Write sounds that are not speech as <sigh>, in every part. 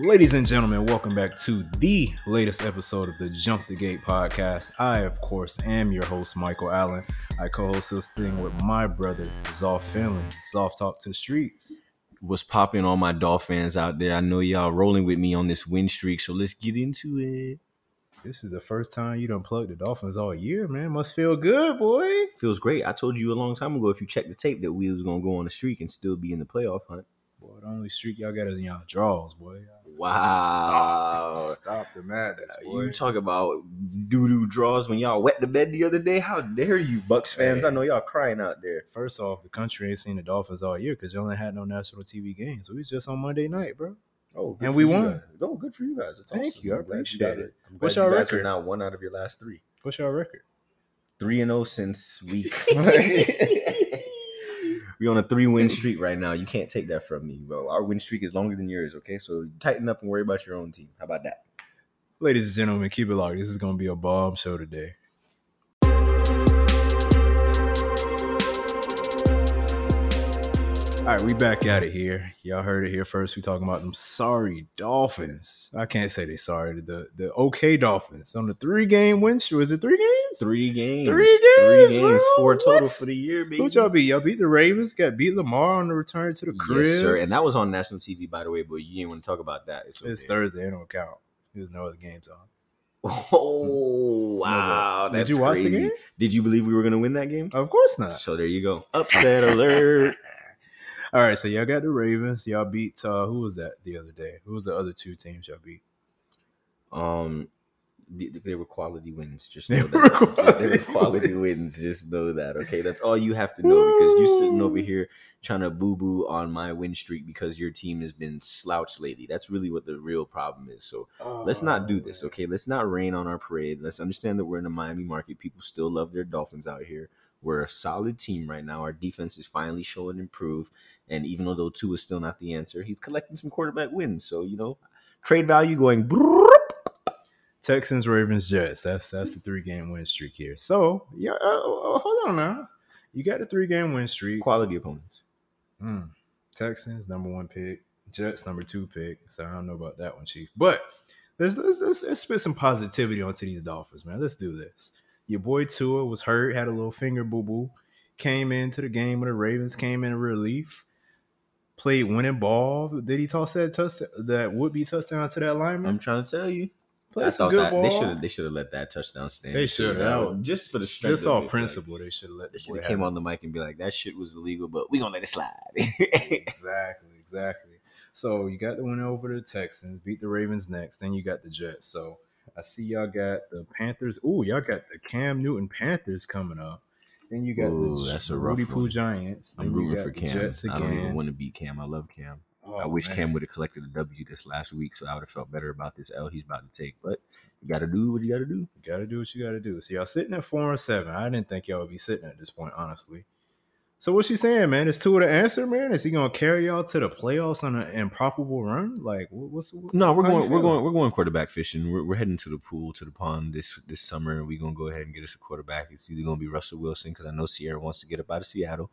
Ladies and gentlemen, welcome back to the latest episode of the Jump the Gate podcast. I, of course, am your host, Michael Allen. I co host this thing with my brother, Zoff Finley. Zoff Talk to the Streets. What's popping on my Dolphins out there? I know y'all rolling with me on this win streak, so let's get into it. This is the first time you done plugged the Dolphins all year, man. Must feel good, boy. Feels great. I told you a long time ago if you check the tape that we was gonna go on a streak and still be in the playoff hunt. Boy, the only streak y'all got is in y'all draws, boy. Wow. Stop, Stop the madness, boy. You talk about doo doo draws when y'all wet the bed the other day. How dare you, Bucks fans? I know y'all crying out there. First off, the country ain't seen the Dolphins all year because you only had no national TV games. We was just on Monday night, bro. Oh, And we won. Guys. Oh, good for you guys. That's Thank awesome. you. I I'm appreciate got it. I'm What's your you record? now one out of your last three. What's your record? Three and zero since week. <laughs> <laughs> <laughs> we on a three win <laughs> streak right now. You can't take that from me, bro. Our win streak is longer than yours. Okay, so tighten up and worry about your own team. How about that? Ladies and gentlemen, keep it locked. This is going to be a bomb show today. All right, we back at it here. Y'all heard it here first. We talking about them sorry Dolphins. I can't say they sorry. The the okay Dolphins on the three game win streak. Was it three games? Three games. Three games. Three games, bro. Four total What? for the year, baby. Who y'all beat? Y'all beat the Ravens. Got beat Lamar on the return to the crib. Yes, sir. And that was on national TV, by the way. But you didn't want to talk about that. It's, It's. Thursday. It don't count. There's no other games on. <laughs> Oh wow! Did you watch the game? Did you believe we were going to win that game? Of course not. So there you go. <laughs> Upset alert. All right, so y'all got the Ravens. Y'all beat uh who was that the other day? Who was the other two teams y'all beat? Um, they, they were quality wins. Just They know were that. quality they were quality wins. wins. Just know that. Okay, that's all you have to know because you're sitting over here trying to boo boo on my win streak because your team has been slouched lately. That's really what the real problem is. So let's not do this. Okay, let's not rain on our parade. Let's understand that we're in the Miami market. People still love their Dolphins out here. We're a solid team right now. Our defense is finally showing improve. And even though Tua is still not the answer, he's collecting some quarterback wins. So you know, trade value going. Texans, Ravens, Jets. That's that's the three game win streak here. So yeah, uh, uh, hold on now. You got the three game win streak. Quality opponents. Hmm. Texans number one pick, Jets number two pick. So I don't know about that one, Chief. But let's let's, let's, let's spit some positivity onto these Dolphins, man. Let's do this. Your boy Tua was hurt, had a little finger boo boo. Came into the game with the Ravens, came in relief, played winning ball. Did he toss that touchdown, that would be touchdown to that lineman? I'm trying to tell you. Played I some good that ball. they should have they should have let that touchdown stand. They should have. just for the strength Just all it, like, principle, they should have let They the should have have came on the mic and be like, "That shit was illegal, but we gonna let it slide." <laughs> exactly, exactly. So you got the win over the Texans, beat the Ravens next, then you got the Jets. So I see y'all got the Panthers. Ooh, y'all got the Cam Newton Panthers coming up. Then you got Ooh, the that's a Rudy rough Poo one. Giants. Then I'm rooting got for Cam. Jets I don't even want to beat Cam. I love Cam. Oh, I wish man. Cam would have collected a W this last week, so I would have felt better about this L he's about to take. But you got to do what you got to do. You gotta do what you gotta do. So y'all sitting at four and seven. I didn't think y'all would be sitting at this point, honestly. So what's she saying, man? Is Tua the answer, man? Is he gonna carry y'all to the playoffs on an improbable run? Like, what- what's No, we're going. We're going. We're going quarterback fishing. We're, we're heading to the pool, to the pond this this summer. We're gonna go ahead and get us a quarterback. It's either gonna be Russell Wilson because I know Ciara wants to get up out of Seattle,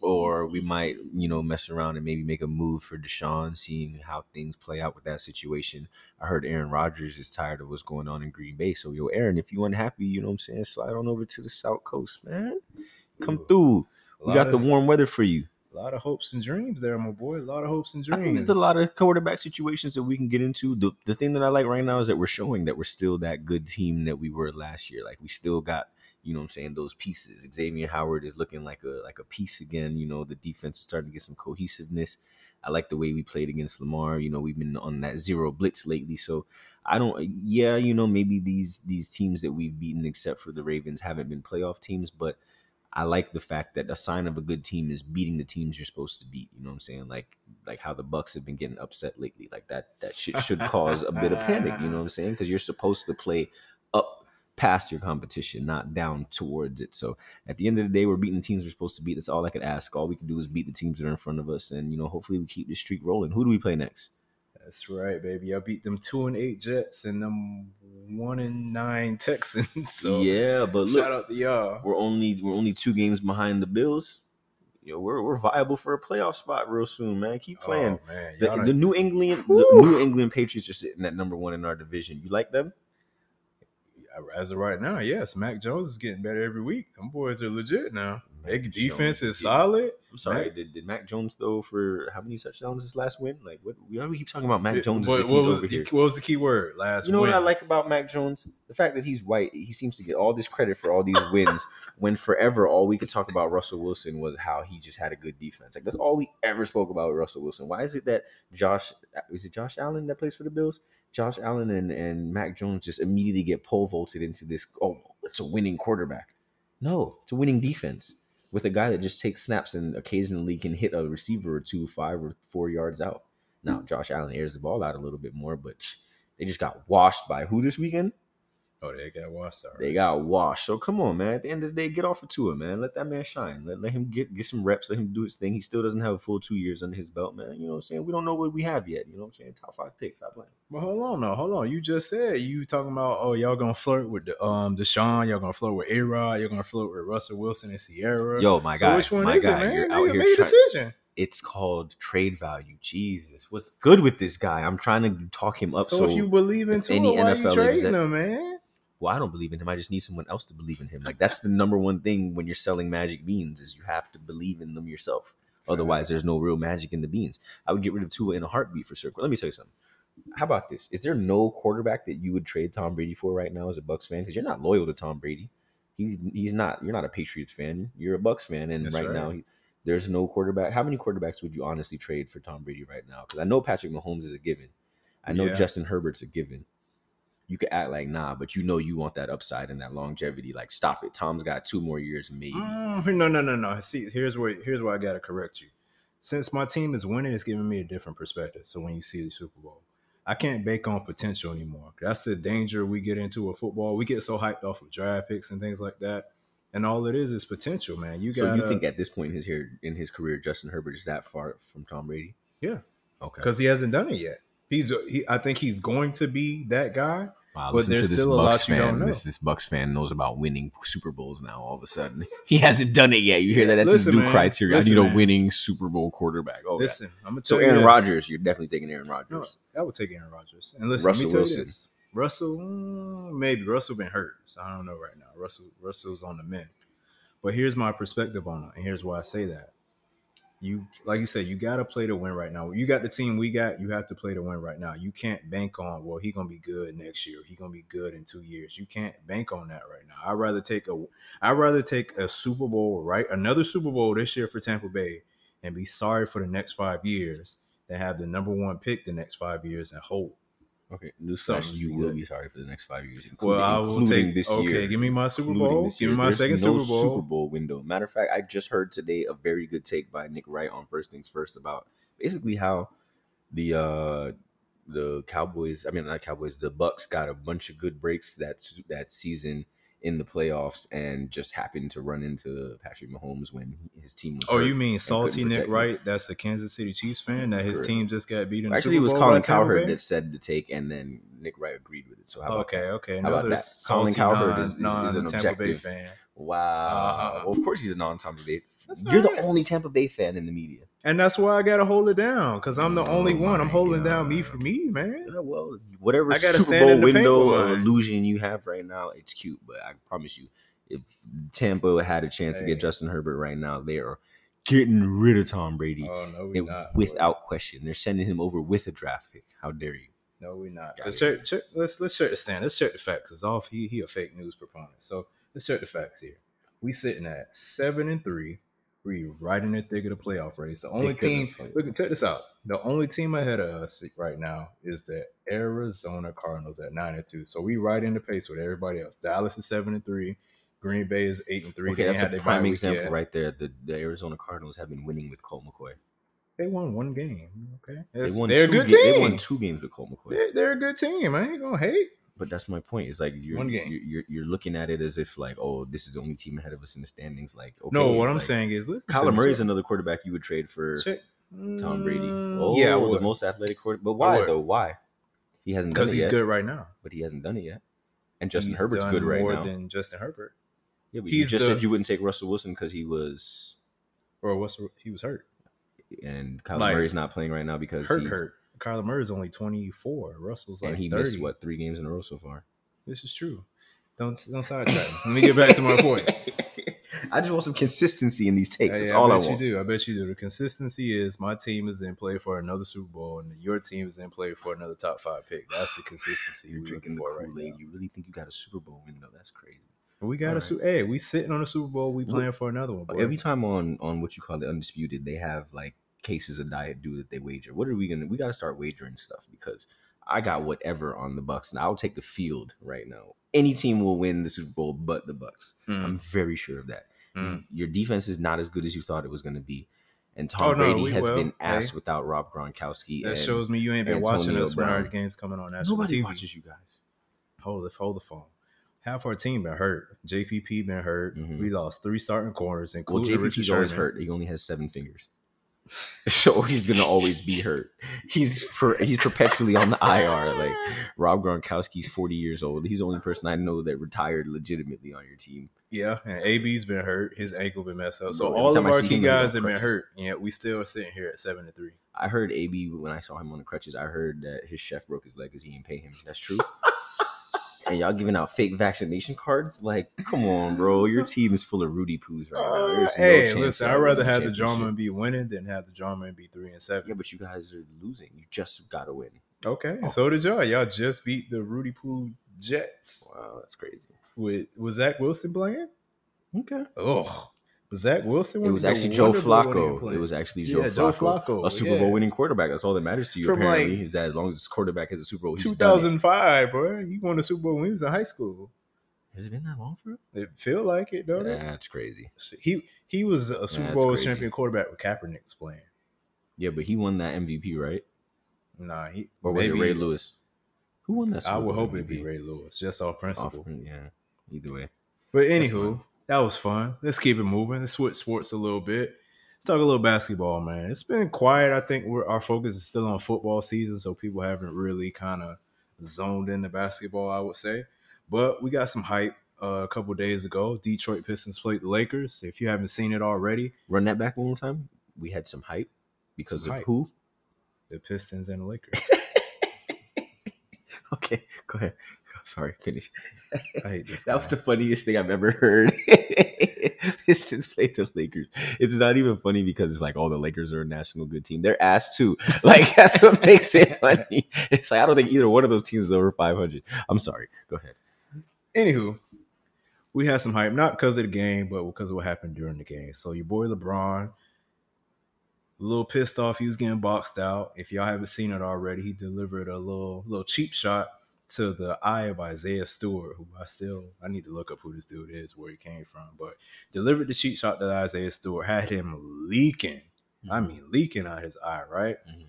or we might, you know, mess around and maybe make a move for Deshaun, seeing how things play out with that situation. I heard Aaron Rodgers is tired of what's going on in Green Bay. So, yo, Aaron, if you unhappy, you know what I'm saying, slide on over to the South Coast, man. Come Ooh. through. We got the warm weather for you. A lot of hopes and dreams there, my boy. A lot of hopes and I think dreams. there's a lot of quarterback situations that we can get into. The the thing that I like right now is that we're showing that we're still that good team that we were last year. Like we still got, you know what I'm saying, those pieces. Xavier Howard is looking like a like a piece again. You know, the defense is starting to get some cohesiveness. I like the way we played against Lamar. You know, we've been on that zero blitz lately. So I don't yeah, you know, maybe these these teams that we've beaten except for the Ravens haven't been playoff teams, but I like the fact that a sign of a good team is beating the teams you're supposed to beat. You know what I'm saying? Like like how the Bucks have been getting upset lately. Like that that should cause a bit of panic. You know what I'm saying? Because you're supposed to play up past your competition, not down towards it. So at the end of the day, we're beating the teams we're supposed to beat. That's all I could ask. All we can do is beat the teams that are in front of us, and you know, hopefully we keep the streak rolling. Who do we play next? That's right, baby. I beat them two and eight Jets and them one and nine <laughs> Texans. So yeah, but shout out to y'all. we're only we're only two games behind the Bills. yo, we're we're viable for a playoff spot real soon, man. Keep oh, playing. Oh, man. the, the New England, the New England Patriots are sitting at number one in our division. You like them? as of right now, yes, Mac Jones is getting better every week. Them boys are legit now. Their defense Jones is solid. I'm sorry. Mac- Did, did Mac Jones throw for how many touchdowns his last win? Like what? We always keep talking about Mac Jones What, what was, over here. what was the key word last? You know win? what I like about Mac Jones? The fact that he's white. He seems to get all this credit for all these wins. <laughs> when forever all we could talk about Russell Wilson was how he just had a good defense. Like that's all we ever spoke about with Russell Wilson. Why is it that Josh is it Josh Allen that plays for the Bills? Josh Allen and, and Mac Jones just immediately get pole vaulted into this. Oh, it's a winning quarterback. No, it's a winning defense with a guy that just takes snaps and occasionally can hit a receiver or two, five or four yards out. Now hmm. Josh Allen airs the ball out a little bit more, but they just got washed by who this weekend? Oh, they got washed. All They got washed. So come on, man. At the end of the day, get off of Tua, man. Let that man shine. Let, let him get get some reps. Let him do his thing. He still doesn't have a full two years under his belt, man. You know what I'm saying? We don't know what we have yet. You know what I'm saying? Top five picks. Stop playing. But hold on, no, hold on. You just said you talking about oh y'all gonna flirt with the um Deshaun, y'all gonna flirt with A Rod, you're gonna flirt with Russell Wilson and Ciara. Yo, my so guy. which one my is guy. it, man? You're Make, out a- here make a decision. It's called trade value. Jesus, what's good with this guy? I'm trying to talk him up. So, So, if you believe in if Tua, any why NFL you trading exec- him, man? Well, I don't believe in him. I just need someone else to believe in him. Like that's <laughs> the number one thing when you're selling magic beans is you have to believe in them yourself. Otherwise, there's no real magic in the beans. I would get rid of Tua in a heartbeat for sure. Let me tell you something. How about this? Is there no quarterback that you would trade Tom Brady for right now as a Bucks fan? Because you're not loyal to Tom Brady. He's he's not. You're not a Patriots fan. You're a Bucks fan, and right, right. now he, there's no quarterback. How many quarterbacks would you honestly trade for Tom Brady right now? Because I know Patrick Mahomes is a given. I know Yeah. Justin Herbert's a given. You could act like nah, but you know you want that upside and that longevity. Like stop it. Tom's got two more years, maybe. Mm, no, no, no, no. See, here's where here's where I gotta correct you. Since my team is winning, it's giving me a different perspective. So when you see the Super Bowl, I can't bake on potential anymore. That's the danger we get into with football. We get so hyped off of draft picks and things like that, and all it is is potential, man. You got so you think at this point in his here in his career, Justin Herbert is that far from Tom Brady? Yeah. Okay. because he hasn't done it yet. He's he, I think he's going to be that guy. Wow, But listen there's to this still a lot Bucks you don't fan. know. This this Bucks fan knows about winning Super Bowls now. All of a sudden, <laughs> he hasn't done it yet. You hear that? That's Listen, his new man. criteria. Listen, I need a winning Super Bowl quarterback. Oh. Listen, I'm gonna So tell you Aaron. Rodgers, you're definitely taking Aaron No, Rodgers. I would take Aaron Rodgers. And listen, Russell let me tell Wilson. you this. Russell, mm, maybe Russell been hurt, so I don't know right now. Russell, Russell's on the mend. But here's my perspective on it, and here's why I say that. You, like you said, you got to play to win right now. You got the team we got. You have to play to win right now. You can't bank on well, he gonna be good next year. He gonna be good in two years. You can't bank on that right now. I'd rather take a, I'd rather take a Super Bowl right, another Super Bowl this year for Tampa Bay, and be sorry for the next five years than have the number one pick the next five years and hope. Okay, Something you will be sorry for the next five years. Well, I will take this okay. year. Okay, give me my Super Bowl. Give year. me my There's second no Super Bowl. Super Bowl window. Matter of fact, I just heard today a very good take by Nick Wright on First Things First about basically how the uh the Cowboys, I mean not Cowboys, the Bucks got a bunch of good breaks that that season in the playoffs and just happened to run into Patrick Mahomes when his team was. Oh, you mean salty Nick. Wright? That's a Kansas City Chiefs fan that his Correct. team just got beat in. Actually, it was Colin Cowherd that said the take, and then Nick Wright agreed with it. So how about Okay, that? okay. How about that? Colin Cowherd non- is- is- is an Tampa Bay objective. fan, Wow. Uh, well, of course he's a non-Tampa Bay. That's You're the only Tampa Bay fan in the media. and that's why I gotta hold it down because I'm the Oh only one. I'm holding down me for me, man. Yeah, well, whatever I gotta Super Bowl in the paint window illusion you have right now, it's cute. But I promise you, if Tampa had a chance to get Justin Herbert right now, they are getting rid of Tom Brady Oh no, we not. without question. They're sending him over with a draft pick. How dare you? No, we're not. It. check, check, let's let's check the stand. Let's check the facts. Cause off he he a fake news proponent. So let's check the facts here. We sitting at seven and three. We right in the thick of the playoff race. The only Thick of the team. Look, check this out. The only team ahead of us right now is the Arizona Cardinals at nine and two. So we right in the pace with everybody else. Dallas is seven and three. Green Bay is eight and three. Okay, They that's a prime example yet. right there. The, the Arizona Cardinals have been winning with Colt McCoy. They won one game. Okay, They won they're a good ga- team. They won two games with Colt McCoy. They're, they're a good team. I ain't gonna hate. But that's my point. It's like you're, you're you're you're looking at it as if like, oh, this is the only team ahead of us in the standings. Like, okay, no, what I'm saying is, listen. Kyler Murray's check- another quarterback you would trade for check- Tom Brady. Mm, Oh, yeah, I the most athletic quarterback. But why though? Why? He hasn't done it yet. because he's yet. good right now. But he hasn't done it yet. And Justin He's Herbert's good right more now. More than Justin Herbert. yeah, but he's you just the- said you wouldn't take Russell Wilson because he was Or what's he was hurt? and Kyler Like, Murray's not playing right now because Hurt, he's hurt. Kyler Murray's only twenty four. Russell's like and he 30. missed what three games in a row so far. This is true. Don't don't sidetrack. me. Let me get back to my point. <laughs> I just want some consistency in these takes. Hey, That's I all I bet want. you do. I bet you do. The consistency is my team is in play for another Super Bowl, and your team is in play for another top five pick. That's the consistency You're we're drinking the for right Kool Aid. now. you really think you got a Super Bowl window? That's crazy. We got a Alright. Super. Hey, we sitting on a Super Bowl. We Look, playing for another one. Boy. Every time on on what you call the undisputed, they have like cases of diet do that they wager. What are we gonna? We got to start wagering stuff because I got whatever on the Bucks, and I'll take the field right now. Any team will win the Super Bowl, but the Bucks. Mm, I'm very sure of that. mm. Your defense is not as good as you thought it was going to be, and Tom Oh, no, Brady has will. been asked Hey. without Rob Gronkowski. That and shows me you ain't been watching us when our games coming on national nobody TV. watches you guys. Hold the hold the phone. Half our team been hurt. JPP been hurt. Mhm. We lost three starting corners, Well, including Richard always hurt. He only has seven fingers, <laughs> so he's gonna always be hurt. He's for he's perpetually on the IR. Like <laughs> Rob Gronkowski's forty years old. He's the only person I know that retired legitimately on your team. Yeah, and AB's been hurt. His ankle been messed up. So Bro, all of our key him, he's on guys have been hurt. Yeah, we still are sitting here at seven to three. I heard AB when I saw him on the crutches. I heard that his chef broke his leg because he didn't pay him. That's true. <laughs> and y'all giving out fake vaccination cards? Like, come on, bro. Your <laughs> team is full of Rudy poos right now. There's no Uh, hey, chance listen, I'd rather have the drama and be winning than have the drama and be three and seven. Yeah, but you guys are losing. You just got to win. Okay, Oh. so did y'all. Y'all just beat the Rudy Poo Jets Wow, that's crazy. with was Zach Wilson playing? Okay. Oh, Zach Wilson? It was actually Joe wonder Bill wasn't even Flacco. It was actually Yeah, Joe, Joe Flacco, Flacco, a Super yeah. Bowl winning quarterback. That's all that matters to you. From, apparently, like, is that as long as this quarterback has a Super Bowl, Two thousand five, bro. He won the Super Bowl when he was in high school. Has it been that long for him? It feel like it, don't it? That's crazy. He he was a Super Bowl crazy. champion quarterback with Kaepernick was playing. Yeah, but he won that MVP, right? Nah, he Or was maybe- it Ray Lewis? Who won that? I would Bowl hope it'd be Ray Lewis, just off principle. Off- yeah. Either way. But anywho. That was fun. Let's keep it moving. Let's switch sports a little bit. Let's talk a little basketball, man. It's been quiet. I think we're, our focus is still on football season, so people haven't really kind of zoned into basketball. I would say, but we got some hype uh, a couple days ago. Detroit Pistons played the Lakers. If you haven't seen it already, Run that back one more time. We had some hype because Some of hype. who? the Pistons and the Lakers. <laughs> Okay, go ahead. Sorry, finish. <laughs> I hate this. That guy. was the funniest thing I've ever heard. <laughs> Pistons played the Lakers. It's not even funny because it's like, oh, the Lakers are a national good team. They're ass too. <laughs> Like that's what makes it funny. It's like I don't think either one of those teams is over 500. I'm sorry. Go ahead. Anywho, we had some hype, not because of the game, but because of what happened during the game. So your boy LeBron, a little pissed off, he was getting boxed out. If y'all haven't seen it already, he delivered a little little cheap shot to the eye of Isaiah Stewart, who I still I need to look up who this dude is, where he came from, but delivered the cheap shot to Isaiah Stewart, had him leaking. I mean, leaking out his eye, right? Mhm.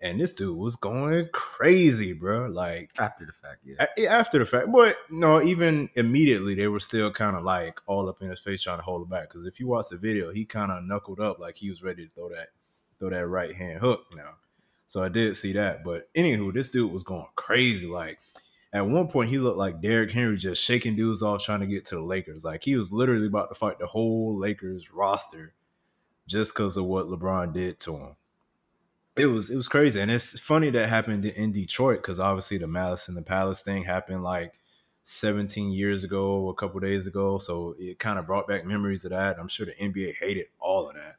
And this dude was going crazy, bro. Like after the fact, yeah. after the fact, but no, even immediately they were still kind of like all up in his face trying to hold him back. Because if you watch the video, he kind of knuckled up like he was ready to throw that throw that right hand hook now. So I did see that. But anywho, this dude was going crazy. Like at one point, he looked like Derrick Henry just shaking dudes off trying to get to the Lakers. Like he was literally about to fight the whole Lakers roster just because of what LeBron did to him it was it was crazy and it's funny that happened in detroit because obviously the malice in the palace thing happened like 17 years ago a couple days ago so it kind of brought back memories of that i'm sure the nba hated all of that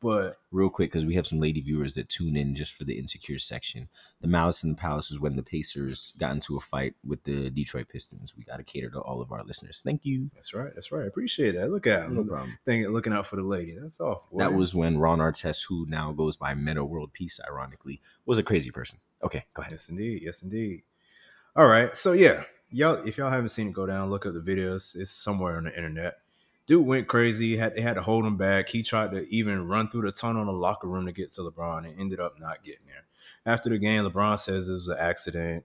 but Real quick, because we have some lady viewers that tune in just for the insecure section. The Malice in the Palace is when the Pacers got into a fight with the Detroit Pistons. We got to cater to all of our listeners. Thank you. that's right that's right i appreciate that look at No problem. thinking looking out for the lady that's all That was when Ron Artest, who now goes by Metta World Peace, ironically, was a crazy person. Okay, go ahead. Yes, indeed. Yes, indeed. All right. So yeah, y'all, if y'all haven't seen it, go down, look up the videos. It's somewhere on the internet. Dude went crazy. Had they had to hold him back. He tried to even run through the tunnel in the locker room to get to LeBron and ended up not getting there. After the game, LeBron says it was an accident.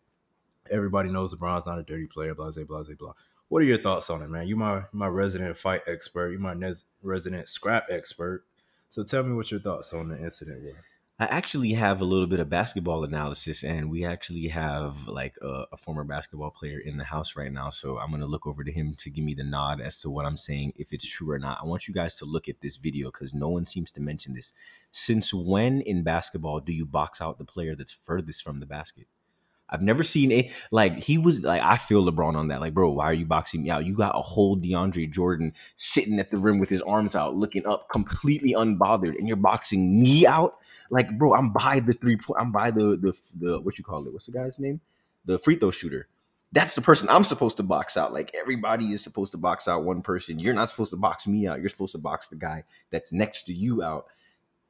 Everybody knows LeBron's not a dirty player. Blah blah blah blah blah. What are your thoughts on it, man? You my my resident fight expert. You my nes- resident scrap expert. So tell me what your thoughts on the incident were. I actually have a little bit of basketball analysis, and we actually have like a, a, former basketball player in the house right now. So I'm gonna look over to him to give me the nod as to what I'm saying, if it's true or not. I want you guys to look at this video because no one seems to mention this. Since when in basketball do you box out the player that's furthest from the basket? I've never seen a like he was like I feel LeBron on that. Like, bro, why are you boxing me out? You got a whole DeAndre Jordan sitting at the rim with his arms out, looking up, completely unbothered, and you're boxing me out. Like, bro, I'm by the three point. I'm by the the the what you call it? What's the guy's name? The free throw shooter. That's the person I'm supposed to box out. Like everybody is supposed to box out one person. You're not supposed to box me out. You're supposed to box the guy that's next to you out.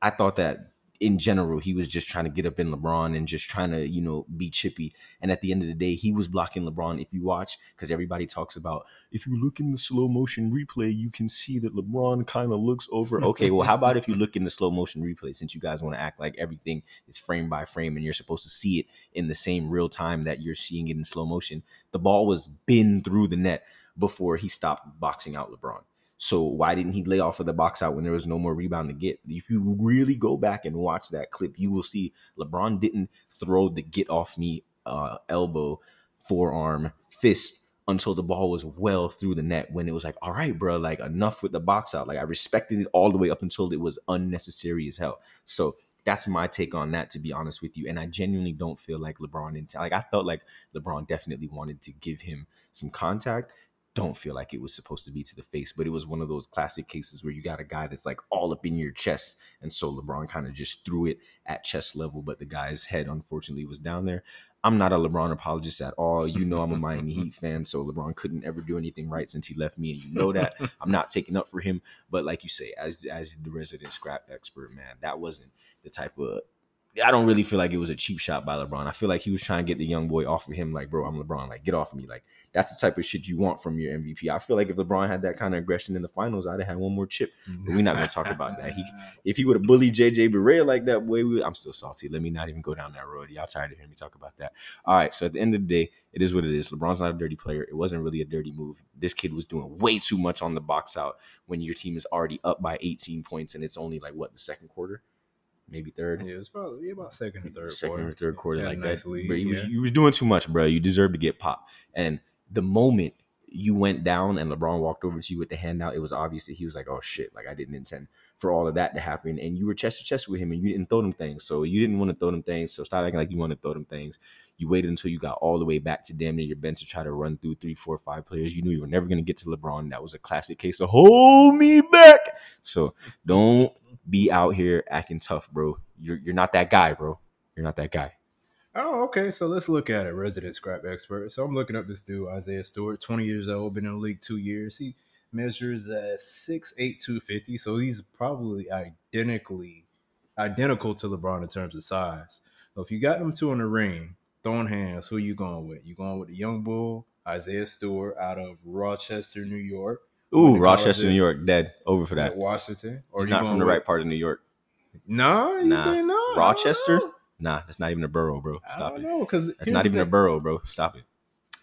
I thought that in general, he was just trying to get up in LeBron and just trying to, you know, be chippy. And at the end of the day, he was blocking LeBron. If you watch, because everybody talks about if you look in the slow motion replay, you can see that LeBron kind of looks over. Okay, well, how about if you look in the slow motion replay, since you guys want to act like everything is frame by frame and you're supposed to see it in the same real time that you're seeing it in slow motion? The ball was bin through the net before he stopped boxing out LeBron. So why didn't he lay off of the box out when there was no more rebound to get? If you really go back and watch that clip, you will see LeBron didn't throw the get off me uh, elbow, forearm, fist until the ball was well through the net when it was like, all right, bro, like enough with the box out. Like I respected it all the way up until it was unnecessary as hell. So that's my take on that, to be honest with you. And I genuinely don't feel like LeBron, into, like I felt like LeBron definitely wanted to give him some contact don't feel like it was supposed to be to the face, but it was one of those classic cases where you got a guy that's like all up in your chest. And so LeBron kind of just threw it at chest level, but the guy's head unfortunately was down there. I'm not a LeBron apologist at all. You know, I'm a Miami Heat fan, so LeBron couldn't ever do anything right since he left me, and you know that. <laughs> I'm not taking up for him, but like you say, as as the resident scrap expert, man, that wasn't the type of I don't really feel like it was a cheap shot by LeBron. I feel like he was trying to get the young boy off of him, like, bro, I'm LeBron, like, get off of me. Like, that's the type of shit you want from your MVP. I feel like if LeBron had that kind of aggression in the finals, I'd have had one more chip. But we're not gonna talk about that. He, <laughs> if he would have bullied JJ Barea like that, way we, I'm still salty. Let me not even go down that road. Y'all tired of hearing me talk about that. All right. So at the end of the day, it is what it is. LeBron's not a dirty player. It wasn't really a dirty move. This kid was doing way too much on the box out when your team is already up by 18 points and it's only like what the second quarter maybe third. Yeah, it was probably about second or third. Second quarter. or third quarter, a like nice that. lead, but you was yeah. you was doing too much, bro. You deserve to get popped. And the moment you went down and LeBron walked over to you with the handout, it was obvious that he was like, "Oh shit!" Like I didn't intend for all of that to happen. And you were chest to chest with him, and you didn't throw them things. So you didn't want to throw them things. So stop acting like you want to throw them things. You waited until you got all the way back to damn near your bench to try to run through three, four, five players. You knew you were never going to get to LeBron. That was a classic case of hold me back. So don't be out here acting tough, bro. You're you're not that guy, bro. You're not that guy. Oh, okay. So let's look at it. Resident scrap expert. So I'm looking up this dude, Isaiah Stewart, 20 years old, been in the league two years. He measures at 6'8", 250. So he's probably identically identical to LeBron in terms of size. So if you got them two in the ring, throwing hands, who are you going with? You going with the young bull, Isaiah Stewart out of Rochester, New York. Ooh, Rochester, New York, dead. Over for that. Washington. Or He's not from the with- right part of New York. No, you Nah. say no. Rochester? Nah, that's not even a borough, bro. I Stop don't it. know because That's not even a borough, bro. Stop it.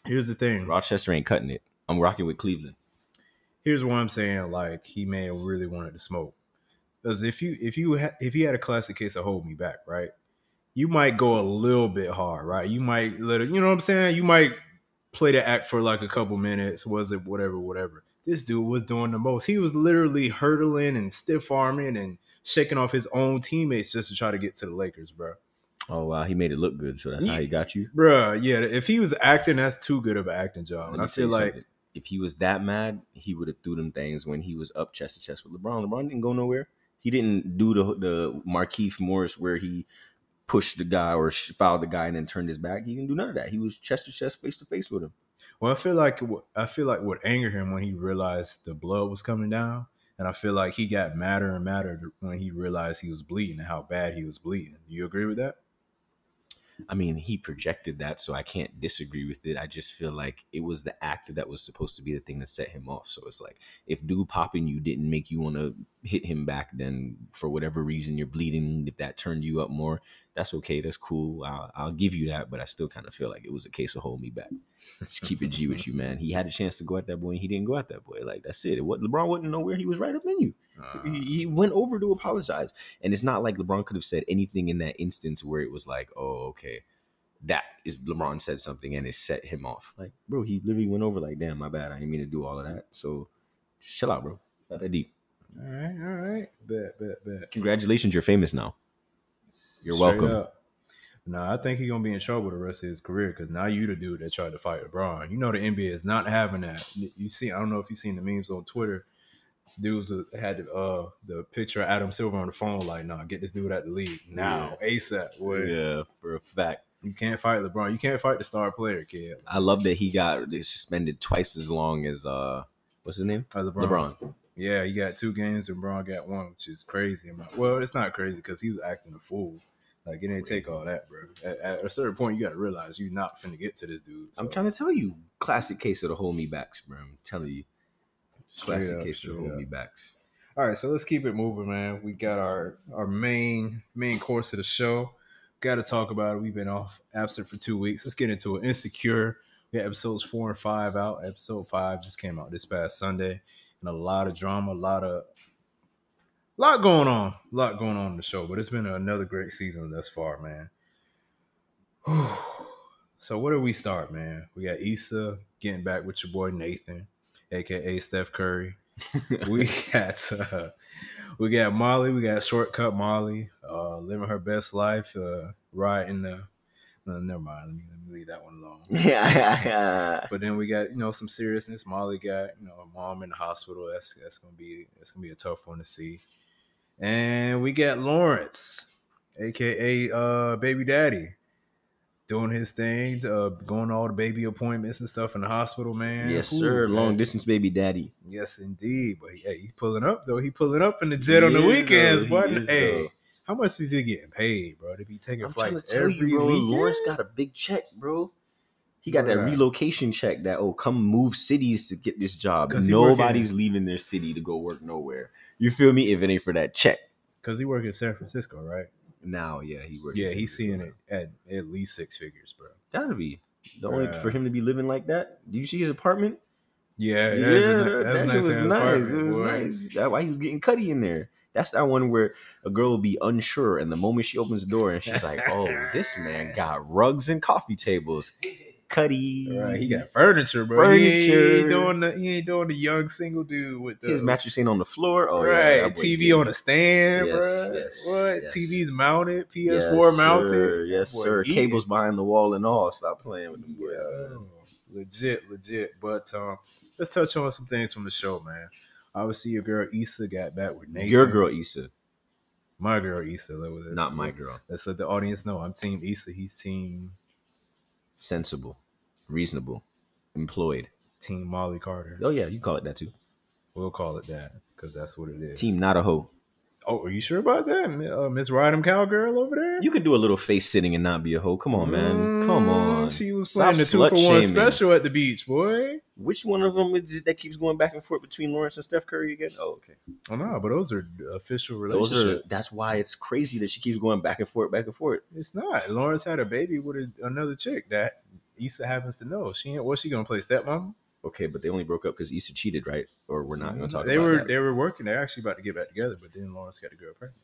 Here's the thing. Rochester ain't cutting it. I'm rocking with Cleveland. Here's what I'm saying. Like he may have really wanted to smoke. Because if you if you ha- if he had a classic case of hold me back, right? You might go a little bit hard, right? You might let it. You know what I'm saying? You might play the act for like a couple minutes. Was it whatever, whatever? This dude was doing the most. He was literally hurdling and stiff arming and shaking off his own teammates just to try to get to the Lakers, bro. Oh wow, he made it look good, so that's how he got you. Bruh, yeah. If he was acting, that's too good of an acting job. Let And I feel like something. If he was that mad, he would have threw them things when he was up chest to chest with LeBron. LeBron didn't go nowhere. He didn't do the the Markieff Morris where he pushed the guy or fouled the guy and then turned his back. He didn't do none of that. He was chest to chest, face to face with him. Well, I feel like I feel like what angered him when he realized the blood was coming down, and I feel like he got madder and madder when he realized he was bleeding and how bad he was bleeding. Do you agree with that? I mean, he projected that, so I can't disagree with it. I just feel like it was the act that was supposed to be the thing that set him off. So it's like if dude popping you didn't make you want to hit him back, then for whatever reason you're bleeding. If that turned you up more, that's okay. That's cool. I'll, I'll give you that. But I still kind of feel like it was a case of hold me back. <laughs> Just keep it G with you, man. He had a chance to go at that boy, and he didn't go at that boy. Like that's it. What LeBron wasn't nowhere. He was right up in you. Uh, he, he went over to apologize, and it's not like LeBron could have said anything in that instance where it was like, oh, okay, that is LeBron said something and it set him off. Like, bro, he literally went over like, damn, my bad, I didn't mean to do all of that. So, chill out, bro. Not that deep. all right, all right. Bet, bet, bet. Congratulations, you're famous now. You're welcome. up. No, I think he's gonna be in trouble the rest of his career because now you the dude that tried to fight LeBron. You know the NBA is not having that. You see, I don't know if you've seen the memes on Twitter. Dudes had the, uh, the picture of Adam Silver on the phone, like, "Nah, get this dude out the league now, ASAP." Boy. Yeah, for a fact. You can't fight LeBron. You can't fight the star player, kid. I love that he got suspended twice as long as uh, what's his name? Uh, LeBron. LeBron. Yeah, he got two games and LeBron got one, which is crazy. I'm like, Well, it's not crazy because he was acting a fool. Like it didn't take all that, bro. At, at a certain point, you got to realize you're not finna get to this dude. I'm trying to tell you, classic case of the hold me backs, bro. I'm telling you, classic up, case of the straight hold me backs. All right, so let's keep it moving, man. We got our our main main course of the show. Got to talk about it. We've been off absent for two weeks. Let's get into it. Insecure. We had episodes four and five out. Episode five just came out this past Sunday, and a lot of drama, a lot of lot going on, a lot going on in the show. But it's been another great season thus far, man. so where do we start, man? We got Issa getting back with your boy Nathan, aka Steph Curry <laughs> we got uh, we got Molly, we got shortcut Molly, uh, living her best life, uh, riding the. No, never mind. Let me, let me leave that one alone. <laughs> Yeah, But then we got you know some seriousness. Molly got you know mom in the hospital. That's that's gonna be that's gonna be a tough one to see. And we got Lawrence, aka uh, Baby Daddy, doing his thing, uh, going to all the baby appointments and stuff in the hospital. Man, yes, Ooh, sir. man. Long distance baby daddy. Yes, indeed. But hey, he's pulling up though. He pulling up in the jet on the is, weekends, but He hey, though. how much is he getting paid, bro? To be taking I'm flights tell every you, bro. weekend? Lawrence got a big check, bro. He got that relocation check. That oh, come move cities to get this job. Nobody's leaving their city to go work nowhere. You feel me? If it ain't for that check. because he work in San Francisco, right? Now, yeah, he works. Yeah, he's seeing it at at least six figures, bro. Gotta be. The only for him to be living like that. Do you see his apartment? Yeah, Yeah, that, that a shit was nice. It was boy. nice. That's why he was getting cutty in there. That's that one where a girl will be unsure, and the moment she opens the door, and she's like, "Oh, this man got rugs and coffee tables." Cuddy, Right, he got furniture, bro. He ain't, he Furniture. ain't doing the he ain't doing the young single dude with the his mattress ain't on the floor. Oh, right, yeah, TV on a stand, Yes, bro. yes, what? yes. TV's mounted, PS4 mounted. sir. Yes, Boy, sir. Cables behind the wall and all. Stop playing with them. boy. Yeah, legit, legit. But um, let's touch on some things from the show, man. Obviously, your girl Issa got back with Nathan. Your girl Issa, my girl Issa. Not my girl. Let's let the audience know. I'm Team Issa. He's Team Sensible, reasonable, employed. Team Molly Carter. Oh yeah, you call it that too. We'll call it that because that's what it is. Team not a hoe. Oh, are you sure about that, uh, Miss Rydham Cowgirl over there? You could do a little face sitting and not be a hoe. Come on, man. Come Mm, on. She was Stop the two for one special at the beach, boy. Which one of them is it that keeps going back and forth between Lawrence and Steph Curry again? Oh, okay. Oh no, but those are official Those relationships. are. That's why it's crazy that she keeps going back and forth, back and forth. It's not. Lawrence had a baby with a, another chick that Issa happens to know. She ain't. What's she gonna play stepmom? Okay, but they only broke up because Issa cheated, right? Or we're not going to talk They about were that. they were working. They're actually about to get back together, but then Lawrence got a girl pregnant.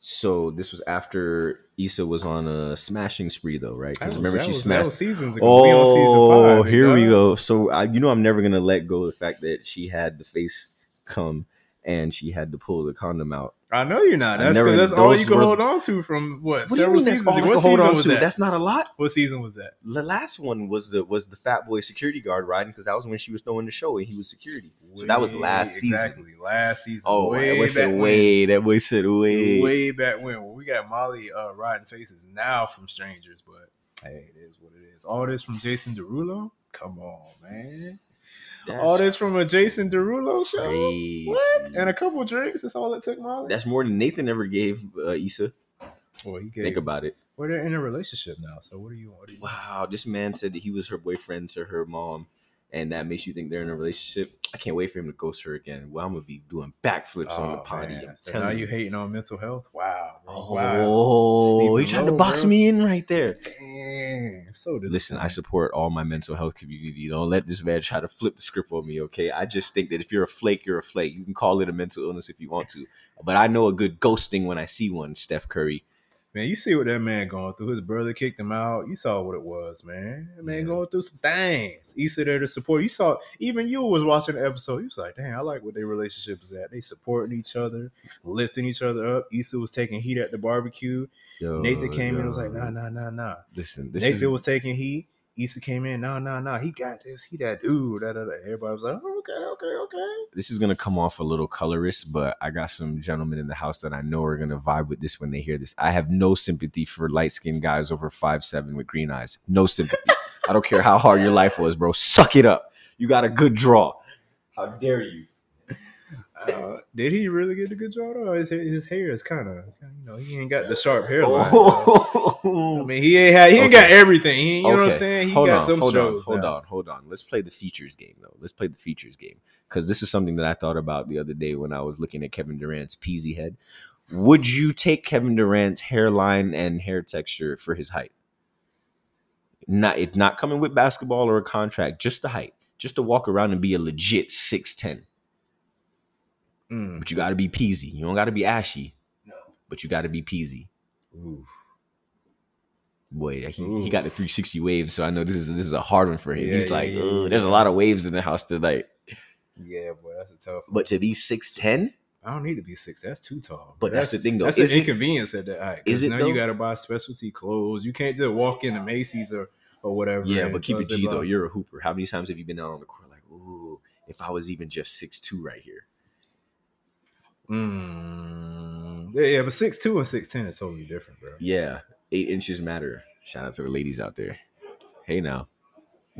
So this was after Issa was on a smashing spree, though, right? Because remember she was- smashed. seasons ago. we on oh, season Oh, five. here we go. So I, you know, I'm never gonna let go of the fact that she had the face come and she had to pull the condom out. I know you're not. That's that's all you can were- hold on to from what, What several seasons all What season on was to? that? That's not a lot. what season was that? The last one was the was the fat boy security guard riding because that was when she was throwing the show and he was security. So that was Way- last season. Exactly, last season. Oh, way that boy back said when. way. That boy said way. way back when. Well, we got Molly uh, riding faces now from strangers, but hey, it is what it is. All this from Jason Derulo. Come on, man. That's all this from a Jason Derulo show. crazy. What? And a couple drinks. That's all it took, Molly. That's more than Nathan ever gave uh, Issa. well, he gave. Think about it. Well, they're in a relationship now. So what are you? What do you? Wow, this man said that he was her boyfriend to her mom, and that makes you think they're in a relationship, I can't wait for him to ghost her again. Well, I'm gonna be doing backflips on the Oh, potty. So now you. you hating on mental health? Wow. bro. Oh, Wow. he Stephen tried to box bro. me in right there. Damn. So Listen, I support all my mental health community. Don't let this man try to flip the script on me, okay? I just think that if you're a flake, you're a flake. You can call it a mental illness if you want to. But I know a good ghosting when I see one, Steph Curry. Man, you see what that man going through. His brother kicked him out. You saw what it was, man. That man Yeah. going through some things. Issa there to support. You saw, even you was watching the episode. You was like, damn, I like what their relationship is at. They supporting each other, lifting each other up. Issa was taking heat at the barbecue. Yo, Nathan came in and was like, nah, nah, nah, nah. Listen, this Nathan is was taking heat. Issa came in, nah, nah, nah. He got this. He that dude. Da, da, da. Everybody was like, oh, okay, okay, okay. this is gonna come off a little colorist, but I got some gentlemen in the house that I know are gonna vibe with this when they hear this. I have no sympathy for light skinned guys over five seven with green eyes. No sympathy. I don't care how hard your life was, bro. Suck it up. You got a good draw. How dare you? Uh, did he really get the good draw though? His, his hair is kind of, you know, he ain't got the sharp <laughs> hairline. though. I Oh. mean, he ain't had, he ain't got everything. He, you know what I'm saying? He hold got on, some hold shows. On, hold on, hold on. Let's play the features game though. Let's play the features game because this is something that I thought about the other day when I was looking at Kevin Durant's peasy head. Would you take Kevin Durant's hairline and hair texture for his height? Not it's not coming with basketball or a contract, just the height, just to walk around and be a legit six ten. Mm. But you got to be peasy. You don't got to be ashy, No. but you got to be peasy. Ooh. Boy, he, he got the 360 wave, so I know this is this is a hard one for him. Yeah, He's like, yeah, "Ugh, yeah. there's a lot of waves in the house tonight. Yeah, boy, that's a tough. One. But to be 6'10, I don't need to be six. That's too tall. But that's the thing, though. That's Is an it- inconvenience at that height. is Is it, now though? you got to buy specialty clothes. You can't just walk into Macy's or or whatever. yeah, but keep it G though. You're a hooper. How many times have you been out on the court like, ooh, if I was even just 6'2 right here? Mm. Yeah, but six two and six ten is totally different, bro. Yeah, eight inches matter. Shout out to the ladies out there. Hey now.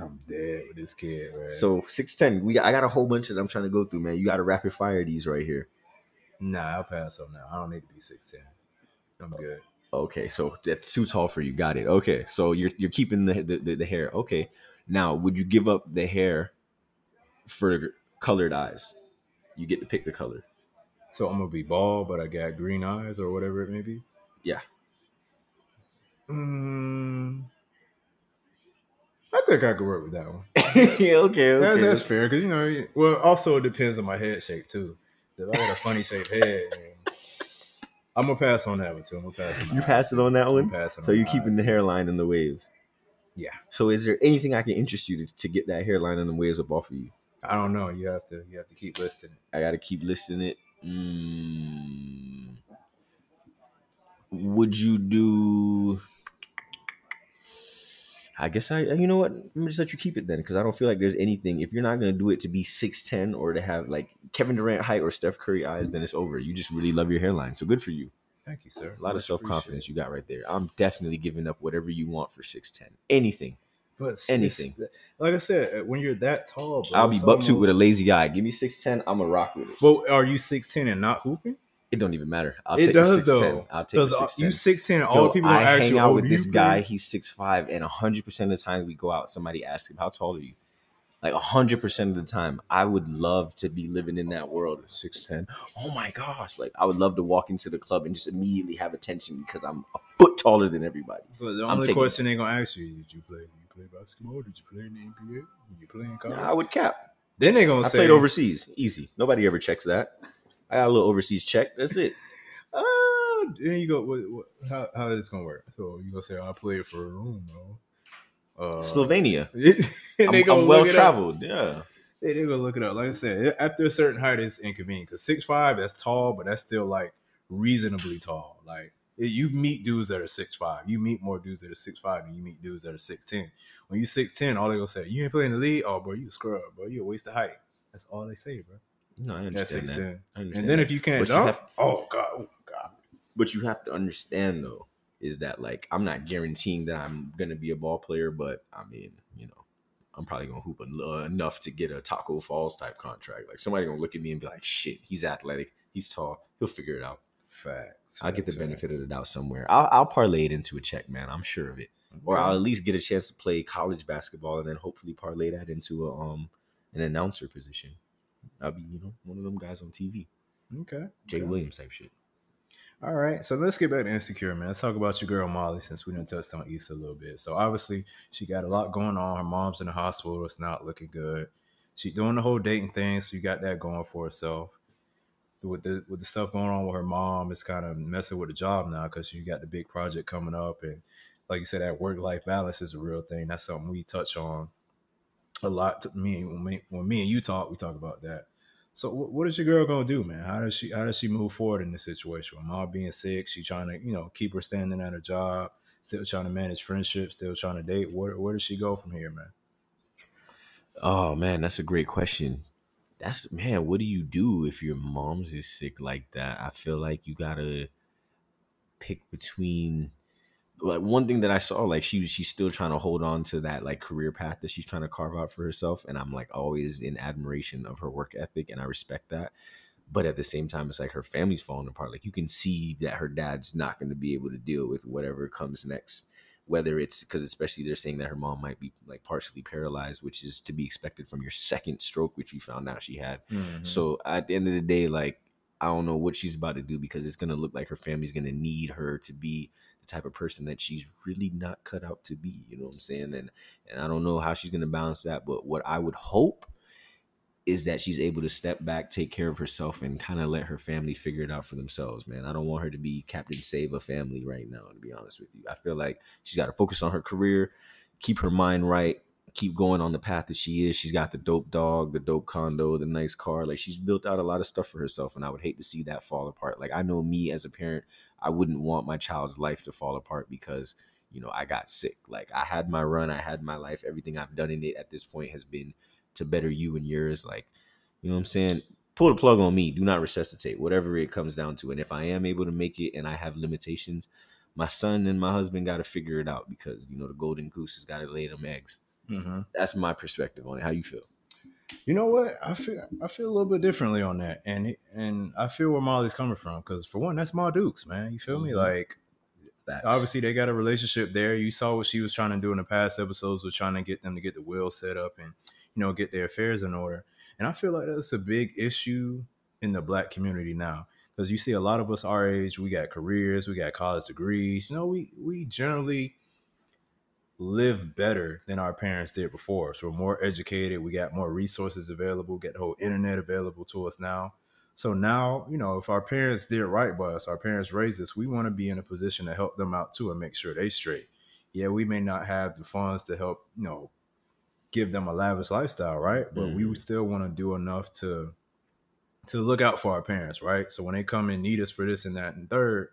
I'm dead with this kid, man. So 6'10, we I got a whole bunch that I'm trying to go through, man. You got to rapid fire these right here. nah, I'll pass on now. I don't need to be six ten. I'm good. Okay, so that's too tall for you. Got it. Okay, so you're you're keeping the the, the, the hair. Okay, now would you give up the hair for colored eyes? You get to pick the color. So I'm gonna be bald, but I got green eyes or whatever it may be. Yeah. Mm, I think I could work with that one. <laughs> yeah, okay, That's, that's fair because you know. Well, also it depends on my head shape too. If I got a funny shaped head, then I'm gonna pass on that one too. I'm gonna pass on. You pass it on that I'm one. So on you're keeping eyes. the hairline and the waves. Yeah. So is there anything I can interest you to, to get that hairline and the waves up off of you? I don't know. You have to. You have to keep listing it. I got to keep listing it. Mm. Would you do? I guess I. You know what? Let me just let you keep it then, because I don't feel like there's anything. If you're not gonna do it to be six ten or to have like Kevin Durant height or Steph Curry eyes, then it's over. You just really love your hairline, so good for you. Thank you, sir. A lot of self confidence you got right there. I'm definitely giving up whatever you want for six ten. Anything. But anything. like I said, uh, when you're that tall, bro, I'll be buck tooth with a lazy eye. Give me six ten. I'm a rock with it. But are you six ten and not hooping? It don't even matter. I'll it take does ten. though. I'll take Because uh, six you six ten, all Yo, the people I hang you, out oh, with this guy. play? He's six five, and hundred percent of the time we go out, somebody asks him, "How tall are you?" Like hundred percent of the time, I would love to be living in that world of six ten. Oh my gosh! Like I would love to walk into the club and just immediately have attention because I'm a foot taller than everybody. But the I'm only question they gonna ask you: Did you play? Did you play basketball? Did you play in the NBA? Did you play in college? Nah, I would cap. then they're gonna say I say, played overseas, easy. Nobody ever checks that. I got a little overseas check. That's it. Uh, <laughs> then you go. What, what, how how is this gonna work? So you gonna say I played for Rome, Uh, Slovenia. and <laughs> they I'm, I'm well traveled. Yeah. They, they gonna look it up. Like I said, after a certain height, it's inconvenient. Cause six five, that's tall, but that's still like reasonably tall. Like it- you meet dudes that are six five. You meet more dudes that are six five than you meet dudes that are six ten. When you six ten, all they gonna say, you ain't playing the league. Oh, bro, you a scrub, bro. You a waste of height. That's all they say, bro. No, I understand that. I understand And then that. if you can't But you have- oh god, oh god. But you have to understand though, is that like I'm not guaranteeing that I'm gonna be a ball player, but I mean, you know, I'm probably gonna hoop en- uh, enough to get a Tacko Fall's type contract. Like somebody gonna look at me and be like, "Shit, he's athletic, he's tall, he'll figure it out." Facts. I'll get the benefit of the doubt somewhere. I'll, I'll parlay it into a check, man. I'm sure of it. facts. Or I'll at least get a chance to play college basketball and then hopefully parlay that into a um an announcer position. I'll be, you know, one of them guys on TV. okay. Jay okay. Williams type shit. All right, so let's get back to insecure, man. Let's talk about your girl Molly since we didn't touch on Issa a little bit. So obviously she got a lot going on. Her mom's in the hospital. It's not looking good. She doing the whole dating thing, so you got that going for herself. With the with the stuff going on with her mom, it's kind of messing with the job now because you got the big project coming up, and like you said, that work life balance is a real thing. That's something we touch on a lot. To me, when me, when me and you talk, we talk about that. So what, is your girl gonna do, man? How does she how does she move forward in this situation? With mom being sick, she trying to you know keep her standing at her job, still trying to manage friendships, still trying to date. Where where does she go from here, man? Oh man, that's a great question. That's man, what do you do if your mom's is sick like that? I feel like you gotta pick between like one thing that I saw, like she she's still trying to hold on to that like career path that she's trying to carve out for herself. And I'm like always in admiration of her work ethic and I respect that. But at the same time, it's like her family's falling apart. Like you can see that her dad's not going to be able to deal with whatever comes next whether it's because especially they're saying that her mom might be like partially paralyzed which is to be expected from your <laughs> second stroke which we found out she had Mm-hmm. so at the end of the day like i don't know what she's about to do because it's going to look like her family's going to need her to be the type of person that she's really not cut out to be you know what i'm saying and and i don't know how she's going to balance that but what i would hope is that she's able to step back, take care of herself, and kind of let her family figure it out for themselves, man. I don't want her to be Captain Save a family right now, to be honest with you. I feel like she's got to focus on her career, keep her mind right, keep going on the path that she is. She's got the dope dog, the dope condo, the nice car. Like she's built out a lot of stuff for herself, and I would hate to see that fall apart. Like I know me as a parent, I wouldn't want my child's life to fall apart because you know I got sick. Like I had my run, I had my life. Everything I've done in it at this point has been to better you and yours. Like you know what I'm saying? Pull the plug on me. Do not resuscitate, whatever it comes down to. And if I am able to make it and I have limitations, my son and my husband got to figure it out because you know the golden goose has got to lay them eggs. Mm-hmm. That's my perspective on it. How you feel? You know what? I feel I feel a little bit differently on that, and and I feel where Molly's coming from because for one, that's Ma Dukes, man. You feel me? Mhm. Like Facts. obviously they got a relationship there. You saw what she was trying to do in the past episodes, was trying to get them to get the will set up and you know get their affairs in order. And I feel like that's a big issue in the black community now because you see a lot of us our age, we got careers, we got college degrees. You know, we we generally live better than our parents did before. So we're more educated, we got more resources available, get the whole internet available to us now. So now, you know, if our parents did right by us, our parents raised us, we want to be in a position to help them out too and make sure they straight. Yeah, we may not have the funds to help, you know, give them a lavish lifestyle, right? But we Mhm. still want to do enough to to look out for our parents, right? So when they come and need us for this and that and third,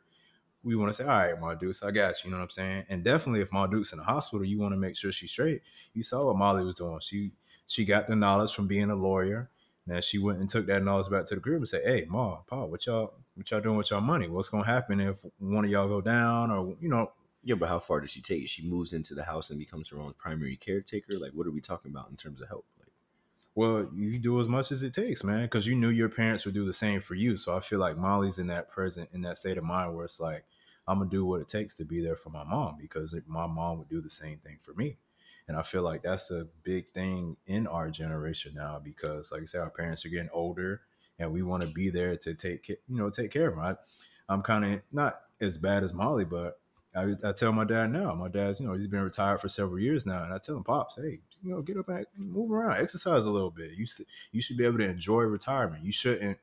we want to say, all right, Ma Dukes, I got you. You know what I'm saying? And definitely if Ma Dukes in the hospital, you want to make sure she's straight. You saw what Molly was doing. She she got the knowledge from being a lawyer. Now she went and took that knowledge back to the group and said, Hey, Ma, Pa, what y'all what y'all doing with y'all money? What's gonna happen if one of y'all go down or you know, yeah, but how far does she take it? She moves into the house and becomes her own primary caretaker. Like, what are we talking about in terms of help? Like, well, you do as much as it takes, man, because you knew your parents would do the same for you. So I feel like Molly's in that present, in that state of mind where it's like, I'm gonna do what it takes to be there for my mom because my mom would do the same thing for me. And I feel like that's a big thing in our generation now because, like I said, our parents are getting older, and we want to be there to take, you know, take care of them. I, I'm kind of not as bad as Molly, but I, I tell my dad now. My dad's, you know, he's been retired for several years now, and I tell him, pops, hey, you know, get up and move around, exercise a little bit. You st- you should be able to enjoy retirement. You shouldn't.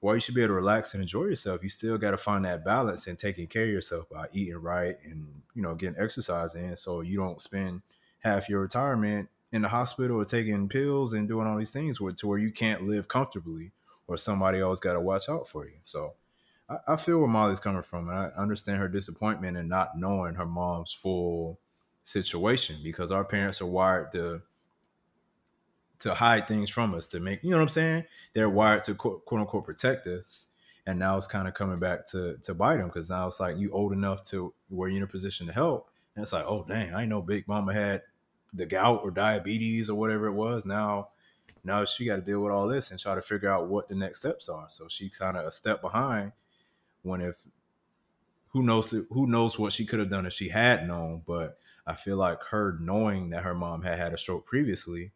While you should be able to relax and enjoy yourself, you still got to find that balance in taking care of yourself by eating right and you know getting exercise in, so you don't spend half your retirement in the hospital or taking pills and doing all these things where to where you can't live comfortably or somebody else got to watch out for you. So I, I feel where Molly's coming from, and I understand her disappointment in not knowing her mom's full situation because our parents are wired to to hide things from us to make you know what I'm saying. They're wired to quote, quote unquote protect us, and now it's kind of coming back to to bite them because now it's like you old enough to where you're in a position to help, and it's like oh dang, I know Big Mama had the gout or diabetes or whatever it was. Now now she got to deal with all this and try to figure out what the next steps are. So she's kind of a step behind when if who knows who knows what she could have done if she had known, but I feel like her knowing that her mom had had a stroke previously,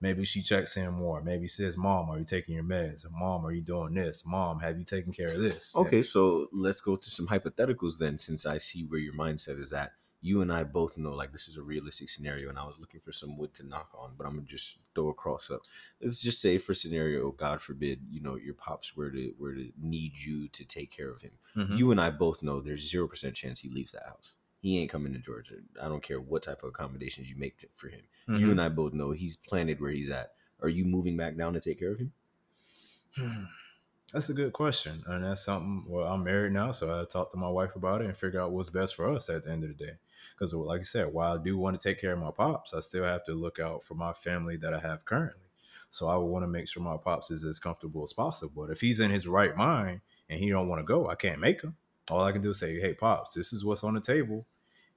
maybe she checks in more. Maybe says, "Mom, are you taking your meds? Mom, are you doing this? Mom, have you taken care of this?" Okay, so let's go to some hypotheticals then, since I see where your mindset is at. You and I both know like this is a realistic scenario, and I was looking for some wood to knock on, but I'm gonna just throw a cross up. Let's just say, for scenario, God forbid, you know, your pops were to were to need you to take care of him. Mhm. You and I both know there's zero percent chance he leaves the house. He ain't coming to Georgia. I don't care what type of accommodations you make to, for him. You Mhm. and I both know he's planted where he's at. Are you moving back down to take care of him? That's a good question, and that's something. Well, I'm married now, so I talk to my wife about it and figure out what's best for us at the end of the day. Because, like you said, while I do want to take care of my pops, I still have to look out for my family that I have currently. So I want to make sure my pops is as comfortable as possible. But if he's in his right mind and he don't want to go, I can't make him. All I can do is say, "Hey, pops, this is what's on the table,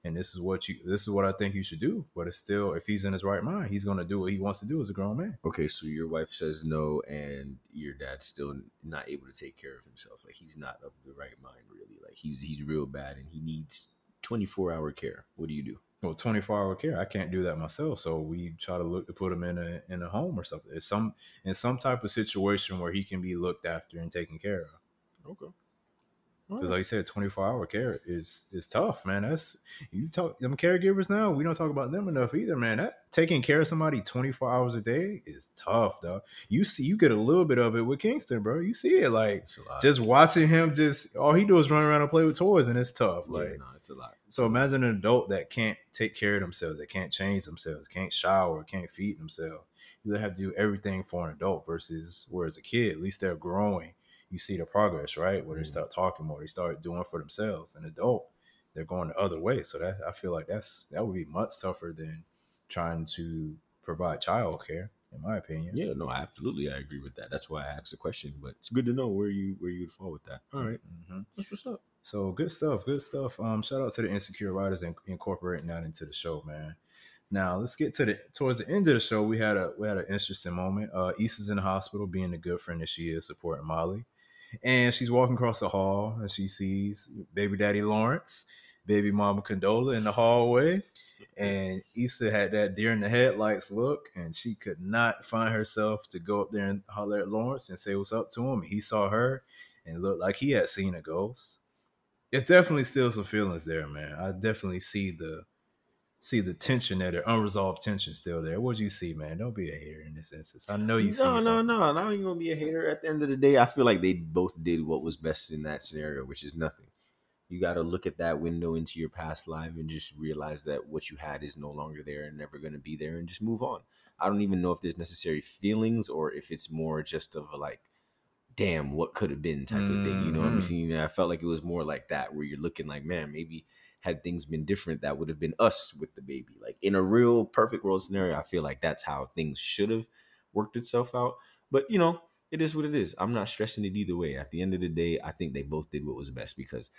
and this is what you, this is what I think you should do." But it's still, if he's in his right mind, he's going to do what he wants to do as a grown man. Okay, so your wife says no, and your dad's still not able to take care of himself. Like he's not of the right mind, really. Like he's he's real bad, and he needs twenty four hour care. What do you do? well 24 hour care i can't do that myself so we try to look to put him in a in a home or something it's some in some type of situation where he can be looked after and taken care of Okay. Because like you said 24 hour care is is tough man that's you talk them caregivers now we don't talk about them enough either man that taking care of somebody 24 hours a day is tough though you see you get a little bit of it with kingston bro you see it like It's a lot. just watching him just all he do is run around and play with toys and it's tough Yeah, like no, it's a lot. It's so imagine an adult that can't take care of themselves, that can't change themselves, can't shower, can't feed themselves. You have to do everything for an adult versus where as a kid, at least they're growing. You see the progress, right? Where they Mhm. start talking more, they start doing for themselves. An adult, they're going the other way. So that I feel like that's that would be much tougher than trying to provide child care, in my opinion. Yeah, no, absolutely, I agree with that. That's why I asked the question. But it's good to know where you where you would fall with that. All right, Mhm. that's what's up. So good stuff, good stuff. Um, shout out to the Insecure Writers in, incorporating that into the show, man. Now let's get to the towards the end of the show. We had a we had an interesting moment. Uh, Issa's in the hospital, being the good friend that she is, supporting Molly, and she's walking across the hall and she sees baby daddy Lawrence, baby mama Condola in the hallway, and Issa had that deer in the headlights look, and she could not find herself to go up there and holler at Lawrence and say what's up to him. He saw her and looked like he had seen a ghost it's definitely still some feelings there, man. I definitely see the see the tension there, the unresolved tension still there. What'd you see, man? Don't be a hater in this instance. I know you see. no, no, something. no. Not even gonna be a hater. At the end of the day, I feel like they both did what was best in that scenario, which is nothing. You got to look at that window into your past life and just realize that what you had is no longer there and never going to be there, and just move on. I don't even know if there's necessary feelings or if it's more just of a like, damn, what could have been type of thing. You know what I'm Mhm. saying? I felt like it was more like that, where you're looking like, man, maybe had things been different, that would have been us with the baby. Like in a real perfect world scenario, I feel like that's how things should have worked itself out. But you know, it is what it is. I'm not stressing it either way. At the end of the day, I think they both did what was best because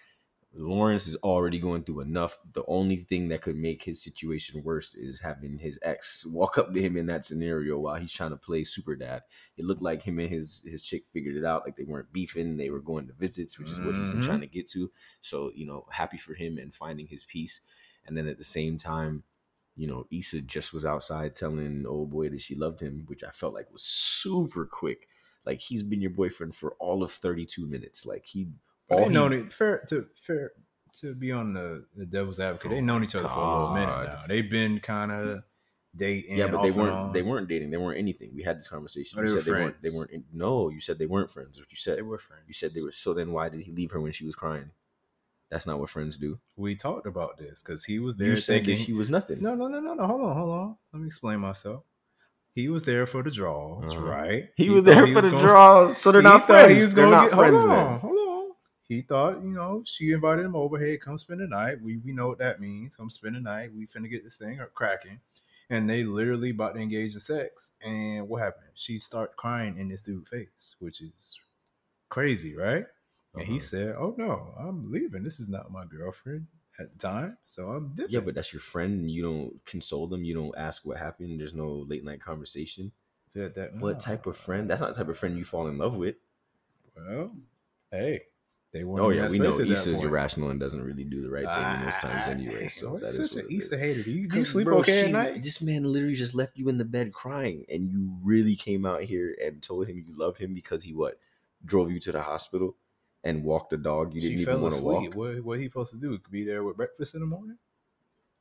Lawrence is already going through enough. The only thing that could make his situation worse is having his ex walk up to him in that scenario while he's trying to play super dad. It looked like him and his his chick figured it out. Like they weren't beefing. They were going to visits, which is what he's been trying mm-hmm. to get to. So you know, happy for him and finding his peace. And then at the same time, you know, Issa just was outside telling old boy that she loved him, which I felt like was super quick. Like he's been your boyfriend for all of 32 minutes. Like he all they he- known it fair to fair to be on the, the devil's advocate. They known each other for a little minute now. They've been kind of dating. yeah, but they weren't they weren't dating. They weren't anything. We had this conversation. Oh, you they were they, weren't, they weren't in- no, you said they weren't friends. What you said. They were friends. You said they were so then why did he leave her when she was crying? That's not what friends do. We talked about this because he was there You said that she was nothing. No, no, no, no, no. Hold on, hold on. Let me explain myself. He was there for the draws, Uh-huh. right? He, was there he for the draws, so they're he not friends. He was they're not get, friends hold on, hold. He thought, you know, she invited him over. Hey, come spend the night. We we know what that means. Come spend the night. We finna get this thing cracking. And they literally about to engage in sex. And what happened? She start crying in this dude's face, which is crazy, right? And he Uh-huh. said, "Oh no, I'm leaving. This is not my girlfriend at the time, so I'm different." Yeah, but that's your friend. and You don't console them. You don't ask what happened. There's no late night conversation. Said that, What type of friend? That's not the type of friend you fall in love with. Well, hey, They weren't Oh yeah, we know space at that Issa's irrational and doesn't really do the right thing in those times Ah, anyway. So why that you is such an. Issa hater. Do you, do you sleep bro, okay she- at night? This man literally just left you in the bed crying, and you really came out here and told him you love him because he what drove you to the hospital and walked the dog. You didn't even want to walk. What what he supposed to do? Be there with breakfast in the morning?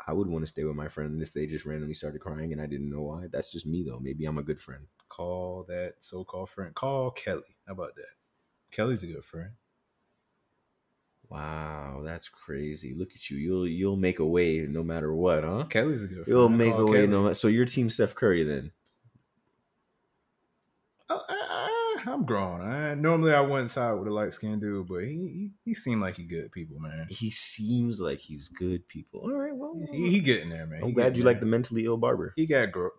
I would want to stay with my friend if they just randomly started crying and I didn't know why. That's just me though. Maybe I'm a good friend. Call that so-called friend. Call Kelly. How about that? Kelly's a good friend. Wow, that's crazy. Look at you. You'll you'll make a way no matter what, huh? Kelly's a good friend. You'll make a way Kelly. no matter. So your team Steph Curry then? Oh, I, I'm grown. I, normally I wouldn't side with a light skinned dude, but he, he he seemed like he good people, man. He seems like he's good people. All right, well, He, he getting there, man. I'm He glad you there. like the mentally ill barber. He got grow.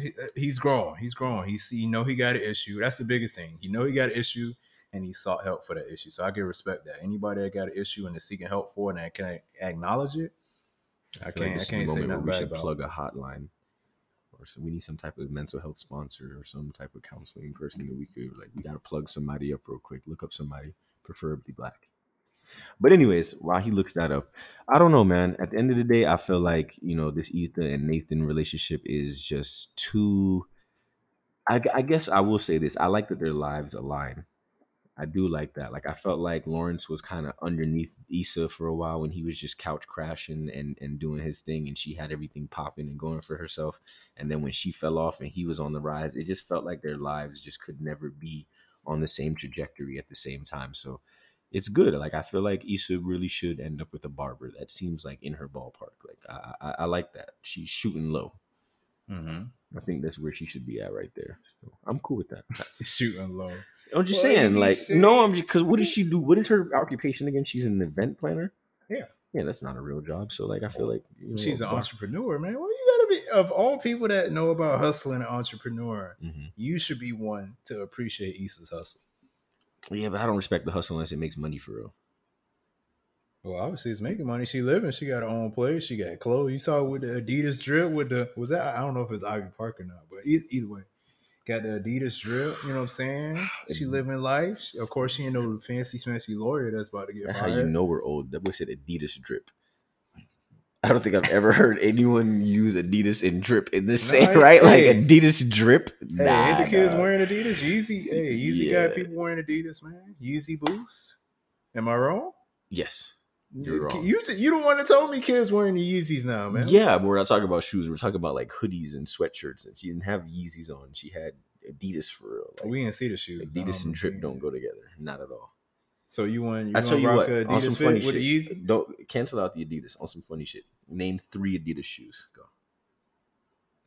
he- He's grown. He's grown. He's you know he got an issue. That's the biggest thing. You know he got an issue, and he sought help for that issue. So I can respect that. Anybody that got an issue and is seeking help for it and can acknowledge it, I, like can't. this I can't say nothing we should plug a hotline, or so we need some type of mental health sponsor or some type of counseling person that we could like. We gotta plug somebody up real quick. Look up somebody, preferably black. But anyways, while he looks that up, I don't know, man. At the end of the day, I feel like you know this Ethan and Nathan relationship is just too. I, I guess I will say this: I like that their lives align. I do like that. Like I felt like Lawrence was kind of underneath Issa for a while when he was just couch crashing and and doing his thing, and she had everything popping and going for herself. And then when she fell off and he was on the rise, it just felt like their lives just could never be on the same trajectory at the same time. So it's good. Like I feel like Issa really should end up with a barber. That seems like in her ballpark. Like I I, I like that. She's shooting low. Mm-hmm. I think that's where she should be at right there. So I'm cool with that. <laughs> Shooting low. I'm just What saying, like, saying? no, I'm just because what does she do? What is her occupation again? She's an event planner. Yeah. yeah, that's not a real job. So, like, I feel like you know, She's an entrepreneur, man. Well, you gotta be of all people that know about hustling and entrepreneur. Mhm. You should be one to appreciate Issa's hustle. Yeah, but I don't respect the hustle unless it makes money for real. Well, obviously, it's making money. She living. She got her own place. She got clothes. You saw with the Adidas drip. With the was that? I don't know if it's Ivy Park or not, but either, either way, got the Adidas drip. You know what I'm saying? <sighs> She living life. She- Of course, she ain't no fancy, fancy lawyer that's about to get That's fired. how you know we're old. That boy said Adidas drip. I don't think I've ever heard anyone use Adidas and drip in the same I- right. Like. Adidas drip. Hey, Nah, ain't the kids dog. wearing Adidas? Yeezy. Hey, Yeezy Yeah. got people wearing Adidas, man. Yeezy boots. Am I wrong? Yes. You're wrong. You you the one that told me kids wearing the Yeezys now, man. Yeah, but we're not talking about shoes. We're talking about like hoodies and sweatshirts. And she didn't have Yeezys on. She had Adidas for real. Like, we didn't see the shoes. Adidas and drip don't go together. Not at all. So you want you I tell you rock what, a on some funny with shit. Yeezy? Don't cancel out the Adidas on some funny shit. Name three Adidas shoes. Go.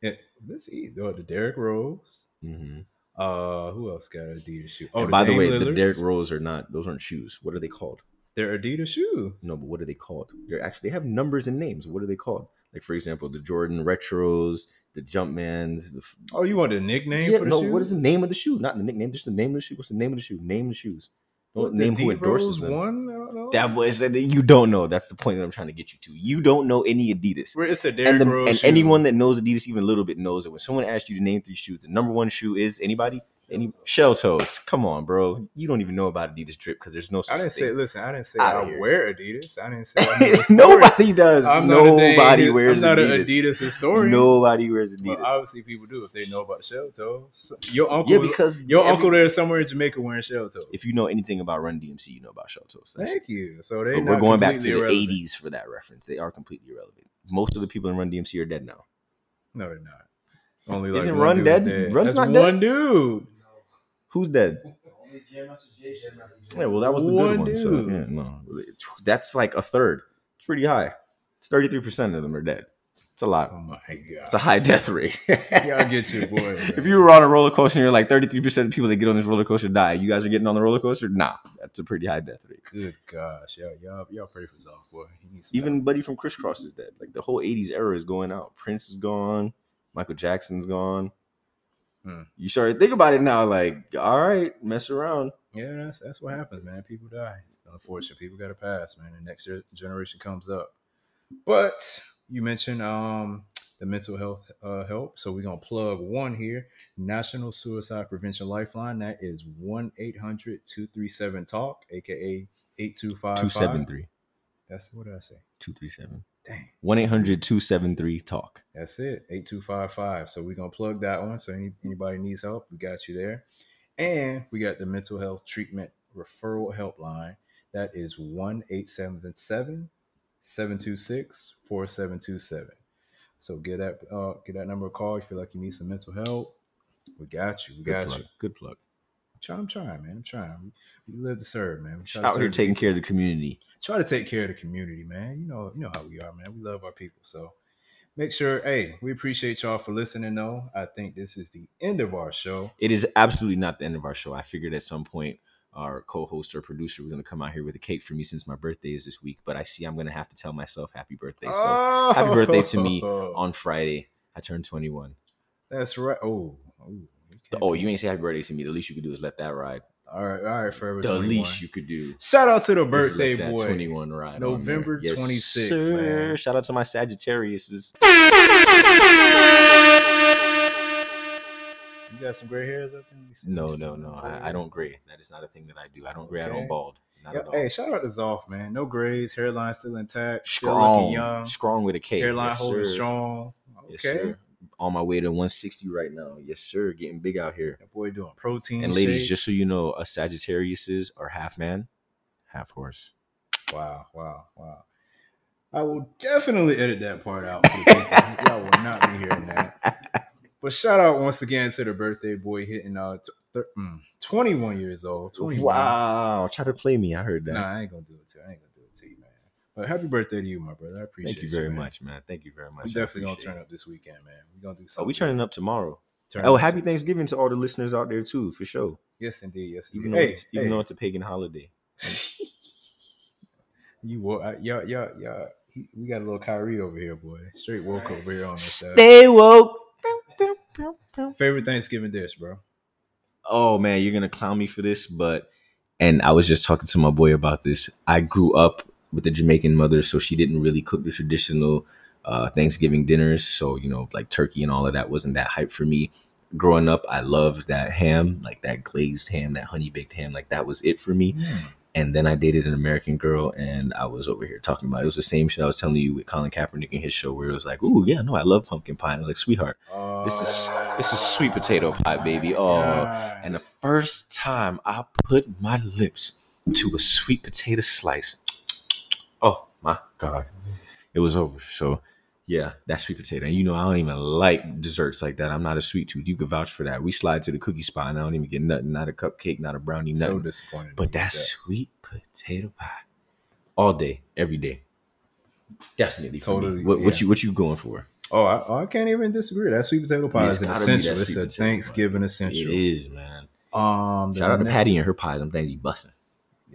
Yeah, let's see. Oh, the Derrick Rose. Mm-hmm. Uh, who else got an Adidas shoe? Oh, and by the Dame way, the Derrick Rose are not; those aren't shoes. What are they called? They're Adidas shoes. No, but what are they called? They're actually they have numbers and names. What are they called? Like for example, the Jordan Retros, the Jumpmans. The, Oh, you want a nickname yeah, for the no. shoes? What is the name of the shoe? Not the nickname. Just the name of the shoe. What's the name of the shoe? Name the shoes. Don't the name who endorses them. one? I don't know. That was you don't know. That's the point that I'm trying to get you to. You don't know any Adidas. It's a Derrick and the, and shoe. anyone that knows Adidas even a little bit knows that when someone asks you to name three shoes, the number one shoe is anybody. Any shell toes. Come on, bro. You don't even know about Adidas drip because there's no such I didn't say. Listen, I didn't say I here. wear Adidas. I didn't say. I know the story. Nobody does. I'm not Nobody dang- wears I'm not Adidas. an Adidas historian. Nobody wears Adidas. Well, obviously, people do if they know about shell toes. Your uncle, yeah, because your every- uncle there somewhere in Jamaica wearing shell toes. If you know anything about Run DMC, you know about shell toes. That's- thank you. So they but we're going back to completely the '80s for that reference. They are completely irrelevant. Most of the people in Run DMC are dead now. No, they're not. Only like Isn't Run dude's dead? Run's That's not dead? one dude. Who's dead? Only Jam Master Jay, Jam Master Jay. Yeah, well, that was the One good one. So, dude. yeah, no, that's like a third. It's pretty high. It's thirty-three percent of them are dead. It's a lot. Oh my god. It's a high death rate. <laughs> Y'all get your boy. <laughs> if you were on a roller coaster and you're like 33% of people that get on this roller coaster die, you guys are getting on the roller coaster? Nah, that's a pretty high death rate. Good gosh, y'all, y'all, y'all pray for Zoff, boy. He needs some Even Buddy from Kris Kross is dead. Like the whole 80s era is going out. Prince is gone. Michael Jackson's gone. Hmm. You start to think about it now, like, all right, mess around. Yeah, that's that's what happens, man. People die. Unfortunately, people got to pass, man. The next generation comes up. But you mentioned um the mental health uh, help, so we're gonna plug one here: National Suicide Prevention Lifeline. That is one 237 talk, aka eight two five Two seven three That's what did I say? two three seven. Dang. 1 800 273 talk. That's it. 8255. So we're gonna plug that one. So any, anybody needs help, we got you there. And we got the mental health treatment referral helpline. That is 1-877 726-4727. So get that uh get that number a call. If you feel like you need some mental help. We got you. We Good got plug. you. Good plug. I'm trying, I'm trying, man. I'm trying. We, live to serve, man. We try Out here taking people care of the community. try to take care of the community, man. You know, you know how we are, man. We love our people. So make sure, hey, we appreciate y'all for listening though. I think this is the end of our show. It is absolutely not the end of our show. I figured at some point our co-host or producer was going to come out here with a cake for me since my birthday is this week, but I see I'm going to have to tell myself happy birthday. So happy birthday to me oh. on Friday. I turned 21. That's right. Oh, oh, can't Oh, you ain't say happy birthday to me. The least you could do is let that ride. all right, all right, forever. The 21. least you could do. Shout out to the birthday boy. 21 ride. November there. Yes, 26th, man. Shout out to my Sagittarius. You got some gray hairs up in you? No, no, no. I, I don't gray. That is not a thing that I do. I don't gray. I don't bald. Yeah, hey, shout out to Zoff, man. No grays, hairline still intact, still strong, looking young, strong with a K. hairline yes, holding strong. Okay, Yes. On my way to 160 right now. Yes, sir. Getting big out here. that boy doing protein. And ladies, shakes. just so you know, a Sagittariuses are half man, half horse. Wow, wow, wow. I will definitely edit that part out. for the people. <laughs> Y'all will not be hearing that. But shout out once again to the birthday boy hitting uh t- mm, 21 years old. 21. Wow. Try to play me. I heard that. Nah, I ain't gonna do it to you. I ain't gonna do it to. But happy birthday to you, my brother. I appreciate Thank you very man. much, man. Thank you very much. We I definitely gonna turn it. up this weekend, man. We're gonna do Oh, something. we turning up tomorrow. Turn Oh, up happy to- Thanksgiving to all the listeners out there too, for sure. Yes, indeed. Yes, Even indeed. though Hey, it's, even though it's a pagan holiday. <laughs> you wo- uh, yeah, yeah, yeah. He, we got a little Kyrie over here, boy. Straight woke over here on this. side. Stay woke. Favorite Thanksgiving dish, bro. oh man, you're gonna clown me for this, but and I was just talking to my boy about this. I grew up with a Jamaican mother, so she didn't really cook the traditional uh, Thanksgiving dinners. So you know, like turkey and all of that wasn't that hype for me. Growing up, I loved that ham, like that glazed ham, that honey baked ham, like that was it for me. And then I dated an American girl, and I was over here talking about it was the same shit I was telling you with Colin Kaepernick in his show, where it was like, "Ooh, yeah, no, I love pumpkin pie." And I was like, "Sweetheart, this is this is sweet potato pie, baby." Oh, and the first time I put my lips to a sweet potato slice, oh my god, it was over. So, yeah, that sweet potato. And you know, I don't even like desserts like that. I'm not a sweet tooth. You can vouch for that. We slide to the cookie spot, and I don't even get nothing. Not a cupcake, not a brownie, so disappointed. but that sweet potato pie, all day, every day. Definitely, for me. Totally, What, what you what you going for? Oh, I, oh, I can't even disagree. That sweet potato pie It's is an that essential. It's a potato pie. Thanksgiving essential. It is, man. Um, Shout out to Patty and her pies. I'm thinking you busting.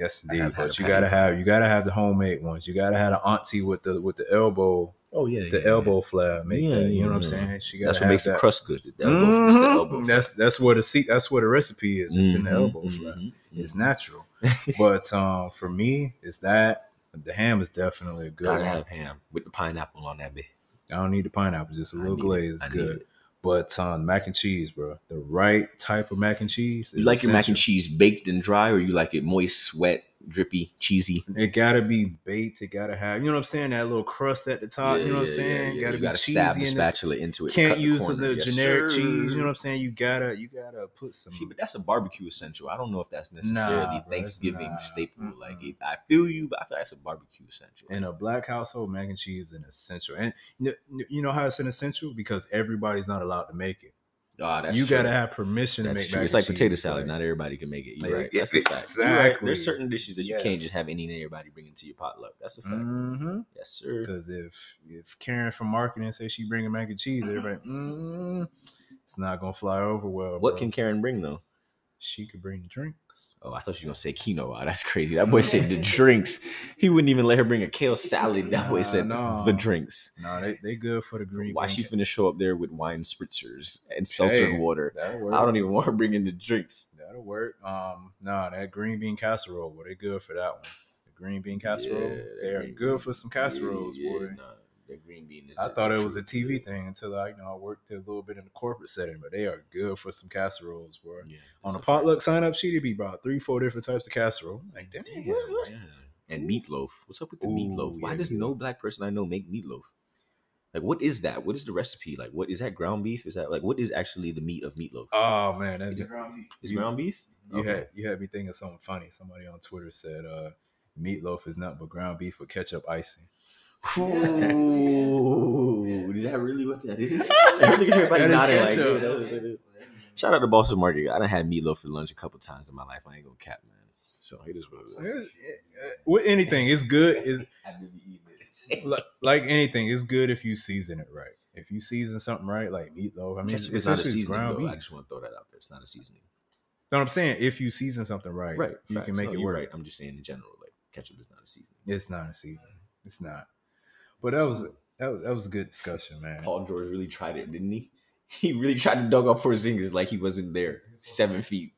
Yes, indeed. But you gotta have you gotta have the homemade ones. You gotta have the auntie with the with the elbow Oh yeah, the elbow flab. Make Yeah, that. You know what I'm saying? She gotta That's what makes that. the crust good. The elbow, it's the elbow That's that's what a seat. That's what a recipe is. It's in the Mhm, elbow mhm, flab. mhm. It's natural. <laughs> but um, for me, it's that the ham is definitely a good. Gotta one. have ham with the pineapple on that bit. I don't need the pineapple, just a little glaze. it. It's I good. But um, mac and cheese, bro, the right type of mac and cheese. You like your mac and cheese baked and dry, or you like it moist, wet, drippy, cheesy? It gotta be baked. It gotta have, you know what I'm saying, that little crust at the top. you know what I'm Yeah, yeah, saying? yeah. Gotta you be gotta cheesy. stab the in this- spatula into it. Can't use the, the Yes, generic sir. cheese. You know what I'm saying? You gotta, you gotta put some. See, but that's a barbecue essential. I don't know if that's necessarily Nah, Thanksgiving not. staple. Mm-mm. Like, it, I feel you, but I feel like that's a barbecue essential. in a black household, mac and cheese is an essential. And you know, you know how it's an essential because everybody's not allowed to make it. That's you true. gotta have permission That's to make. true. It's like potato cheese, salad. Not everybody can make it. You're right. That's a fact. You're right. exactly. There's certain dishes that you can't just have any and everybody bring into your potluck. That's a fact. Mhm. Yes, sir. Because if if Karen from marketing says she bringing mac and cheese, everybody, <laughs> mm, it's not gonna fly over well. What bro. can Karen bring though? She could bring the drinks? Oh, I thought you were gonna say quinoa. That's crazy. That boy said the <laughs> drinks. He wouldn't even let her bring a kale salad. That boy Nah, said no. the drinks. No, they they good for the green. Why she finna show up there with wine spritzers and seltzer Hey, water? I don't even want her bringing the drinks. That'll work. Um, no, that green bean casserole, boy, they good for that one. The green bean casserole, Yeah, they're good bean- for some casseroles, Yeah, boy. nah, Green bean is. I thought it was a TV thing until I, you know, I worked a little bit in the corporate setting, but they are good for some casseroles, bro. Yeah, On that's a potluck sign up sheet, it'd be about three, four different types of casserole. Like, damn, Damn, what- yeah. And meatloaf. What's up with the meatloaf? Why yeah, does meatloaf. no black person I know make meatloaf? Like, what is that? What is the recipe? Like, what is that ground beef? Is that like what is actually the meat of meatloaf? Oh man, that Is just, Is you- ground beef? you Okay. had you had me thinking something funny. Somebody on Twitter said, uh, "Meatloaf is nothing but ground beef with ketchup icing." Ooh, is that really what that is? <laughs> I think everybody That is nodding like, ketchup. yeah, that's what it is. Shout out to Boston Market. I done had meatloaf for lunch a couple times in my life. I ain't gonna cap, man. So it is what it is. Eh, eh, with anything, it's good. Is <laughs> I do be eating it. <laughs> like, like anything, it's good if you season it right. If you season something right, like meatloaf, I mean, Ketchup it's not a essentially seasoning, though. I just want to throw that out there. It's not a seasoning. No, I'm saying if you season something right, Right. you facts. can make No, it work. Right. I'm just saying in general, like ketchup is not a seasoning. It's not a season. It's not. But that was that was, that was a good discussion, man. Paul George really tried it, didn't he? <laughs> He really tried to dunk up Porzingis like he wasn't there, seven feet.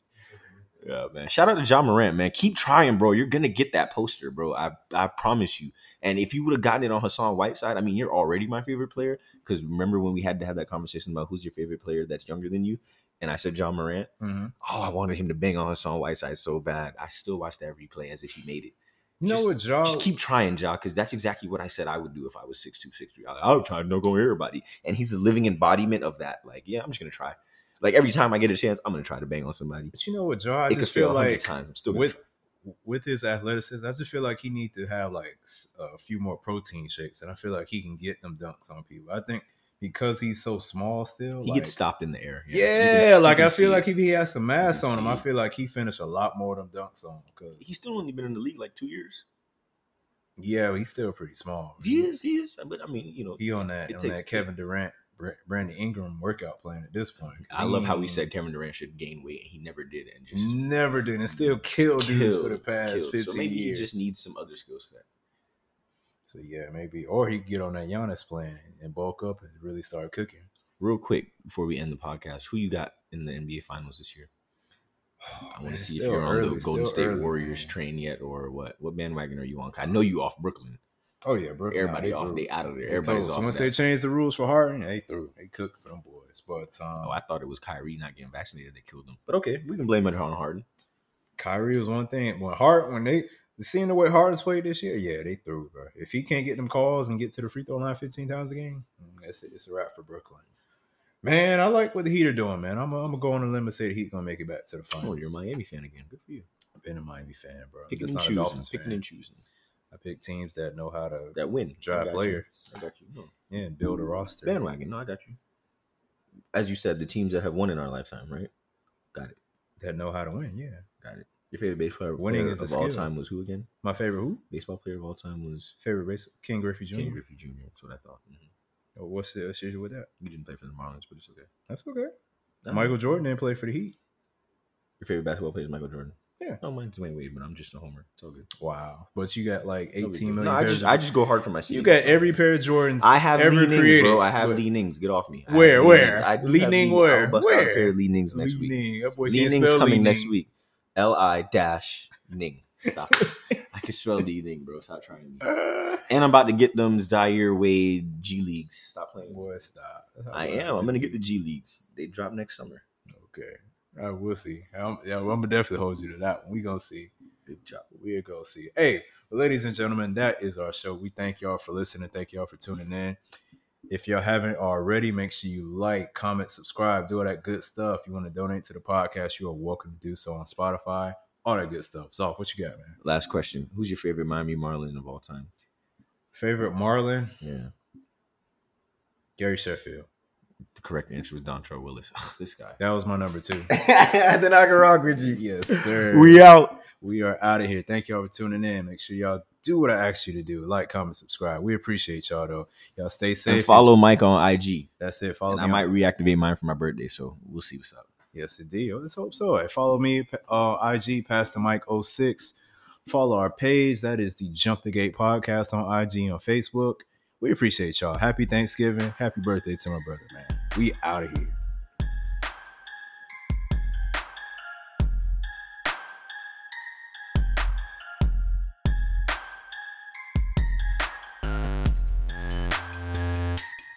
Yeah, man. Shout out to Ja Morant, man. Keep trying, bro. You're gonna get that poster, bro. I I promise you. And if you would have gotten it on Hassan Whiteside, I mean, you're already my favorite player. Because remember when we had to have that conversation about who's your favorite player that's younger than you, and I said Ja Morant. Mhm. Oh, I wanted him to bang on Hassan Whiteside so bad. I still watch that replay as if he made it. You know Just- what, Ja? Just keep trying, Ja, because that's exactly what I said I would do if I was 6'2", 6'3". I, I would try to dunk on everybody. And he's a living embodiment of that. Like, yeah, I'm just going to try. Like, every time I get a chance, I'm going to try to bang on somebody. But you know what, Ja? I it just feel like times. I'm still with try. with his athleticism, I just feel like he needs to have like a few more protein shakes, and I feel like he can get them dunks on people. I think because he's so small still, He like, gets stopped in the air. Yeah, You can see- you like I feel like if he has some mass on him, I feel like he finished a lot more of them dunks on. him. Because he's still only been in the league like two years. yeah, he's still pretty small. He is, he is. But I mean, you know, He on that on that Kevin Durant, Brandon Ingram workout plan at this point. I love how we He said Kevin Durant should gain weight, and he never did, and just never did, and still killed dudes for the past killed. fifteen So maybe years. he just needs some other skill set. So yeah, maybe, or he get on that Giannis plan and bulk up and really start cooking. Real quick before we end the podcast, who you got in the NBA Finals this year? I want to see if you're on the Golden State early, Warriors man. train yet, or what? What bandwagon are you on? I know you off Brooklyn. Oh yeah, bro. Everybody nah, off. threw. They out of there. They Everybody's told- off. So once that. they changed the rules for Harden, they threw. They cooked for them boys. But um, oh, I thought it was Kyrie not getting vaccinated that killed them. But okay, we can blame it on Harden. Kyrie was one thing. When Hart, when they seeing the way Harden's played this year, yeah, they threw, bro. If he can't get them calls and get to the free throw line 15 times a game, mm, it's, it's a wrap for Brooklyn. Man, I like what the Heat are doing, man. I'm, I'm gonna go on a limb and say the Heat gonna make it back to the finals. Oh, you're a Miami fan again. Good for you. I've been a Miami fan, bro. Picking and choosing. Picking fan. and choosing. I pick teams that know how to That win. Drive got you. players. I got you. No. yeah, and build a roster. Bandwagon. No, I got you. As you said, the teams that have won in our lifetime, right? Got it. that know how to win. Yeah, Got it. Your favorite baseball Winning player is of all time was who again? my favorite who? Baseball player of all time was Favorite base King Griffey Jr. Ken Griffey Jr. That's what I thought. Mhm. Oh, what's the issue with that? You didn't play for the Marlins, but it's okay. That's okay. Nah. Michael Jordan didn't play for the Heat. Your favorite basketball player is Michael Jordan. Yeah. No, mine's Dwyane Wade, but I'm just a homer. It's all good. Wow, but you got like No big 18 deal. million. No, I just I just go hard for my season. you got so- every pair of Jordans. I have ever Li-Nings, bro. I have But- Li-Nings. Get off me. I Where, Lee where? I Li-Ning where? I'll bust out a Where? pair of Li-Nings next Lee week. Ning. Li-Ning's coming Lee next week. L I dash Ning. Stop. I can spell Li-Ning, bro. Stop trying me. And I'm about to get them Zaire Wade G leagues. Stop playing. Boy, stop. I am. I'm gonna get the G leagues. They drop next summer. Okay. All right, we'll see. I'm, yeah, I'm gonna definitely hold you to that one. We gonna see. Big chop. We gonna see. Hey, well, ladies and gentlemen, that is our show. We thank y'all for listening. Thank y'all for tuning in. If y'all haven't already, make sure you like, comment, subscribe, do all that good stuff. If you want to donate to the podcast, you are welcome to do so on Spotify. All that good stuff. So, what you got, man? Last question. Who's your favorite Miami Marlin of all time? Favorite Marlin? Yeah. Gary Sheffield. The correct answer was Dontrelle Willis. <laughs> this guy. That was my number two. <laughs> then I can rock with you. yes, sir. We out. We are out of here. Thank y'all for tuning in. Make sure y'all do what I asked you to do. Like, comment, subscribe. We appreciate y'all though. Y'all stay safe. And follow Mike on IG. That's it. Follow And me. I might reactivate mine for my birthday, so we'll see what's up. yes, indeed. Let's hope so. Follow me uh, on IG, Pastor Mike 06. Follow our page. That is the Jump the Gate podcast on IG on Facebook. We appreciate y'all. Happy Thanksgiving. Happy birthday to my brother, man. We out of here.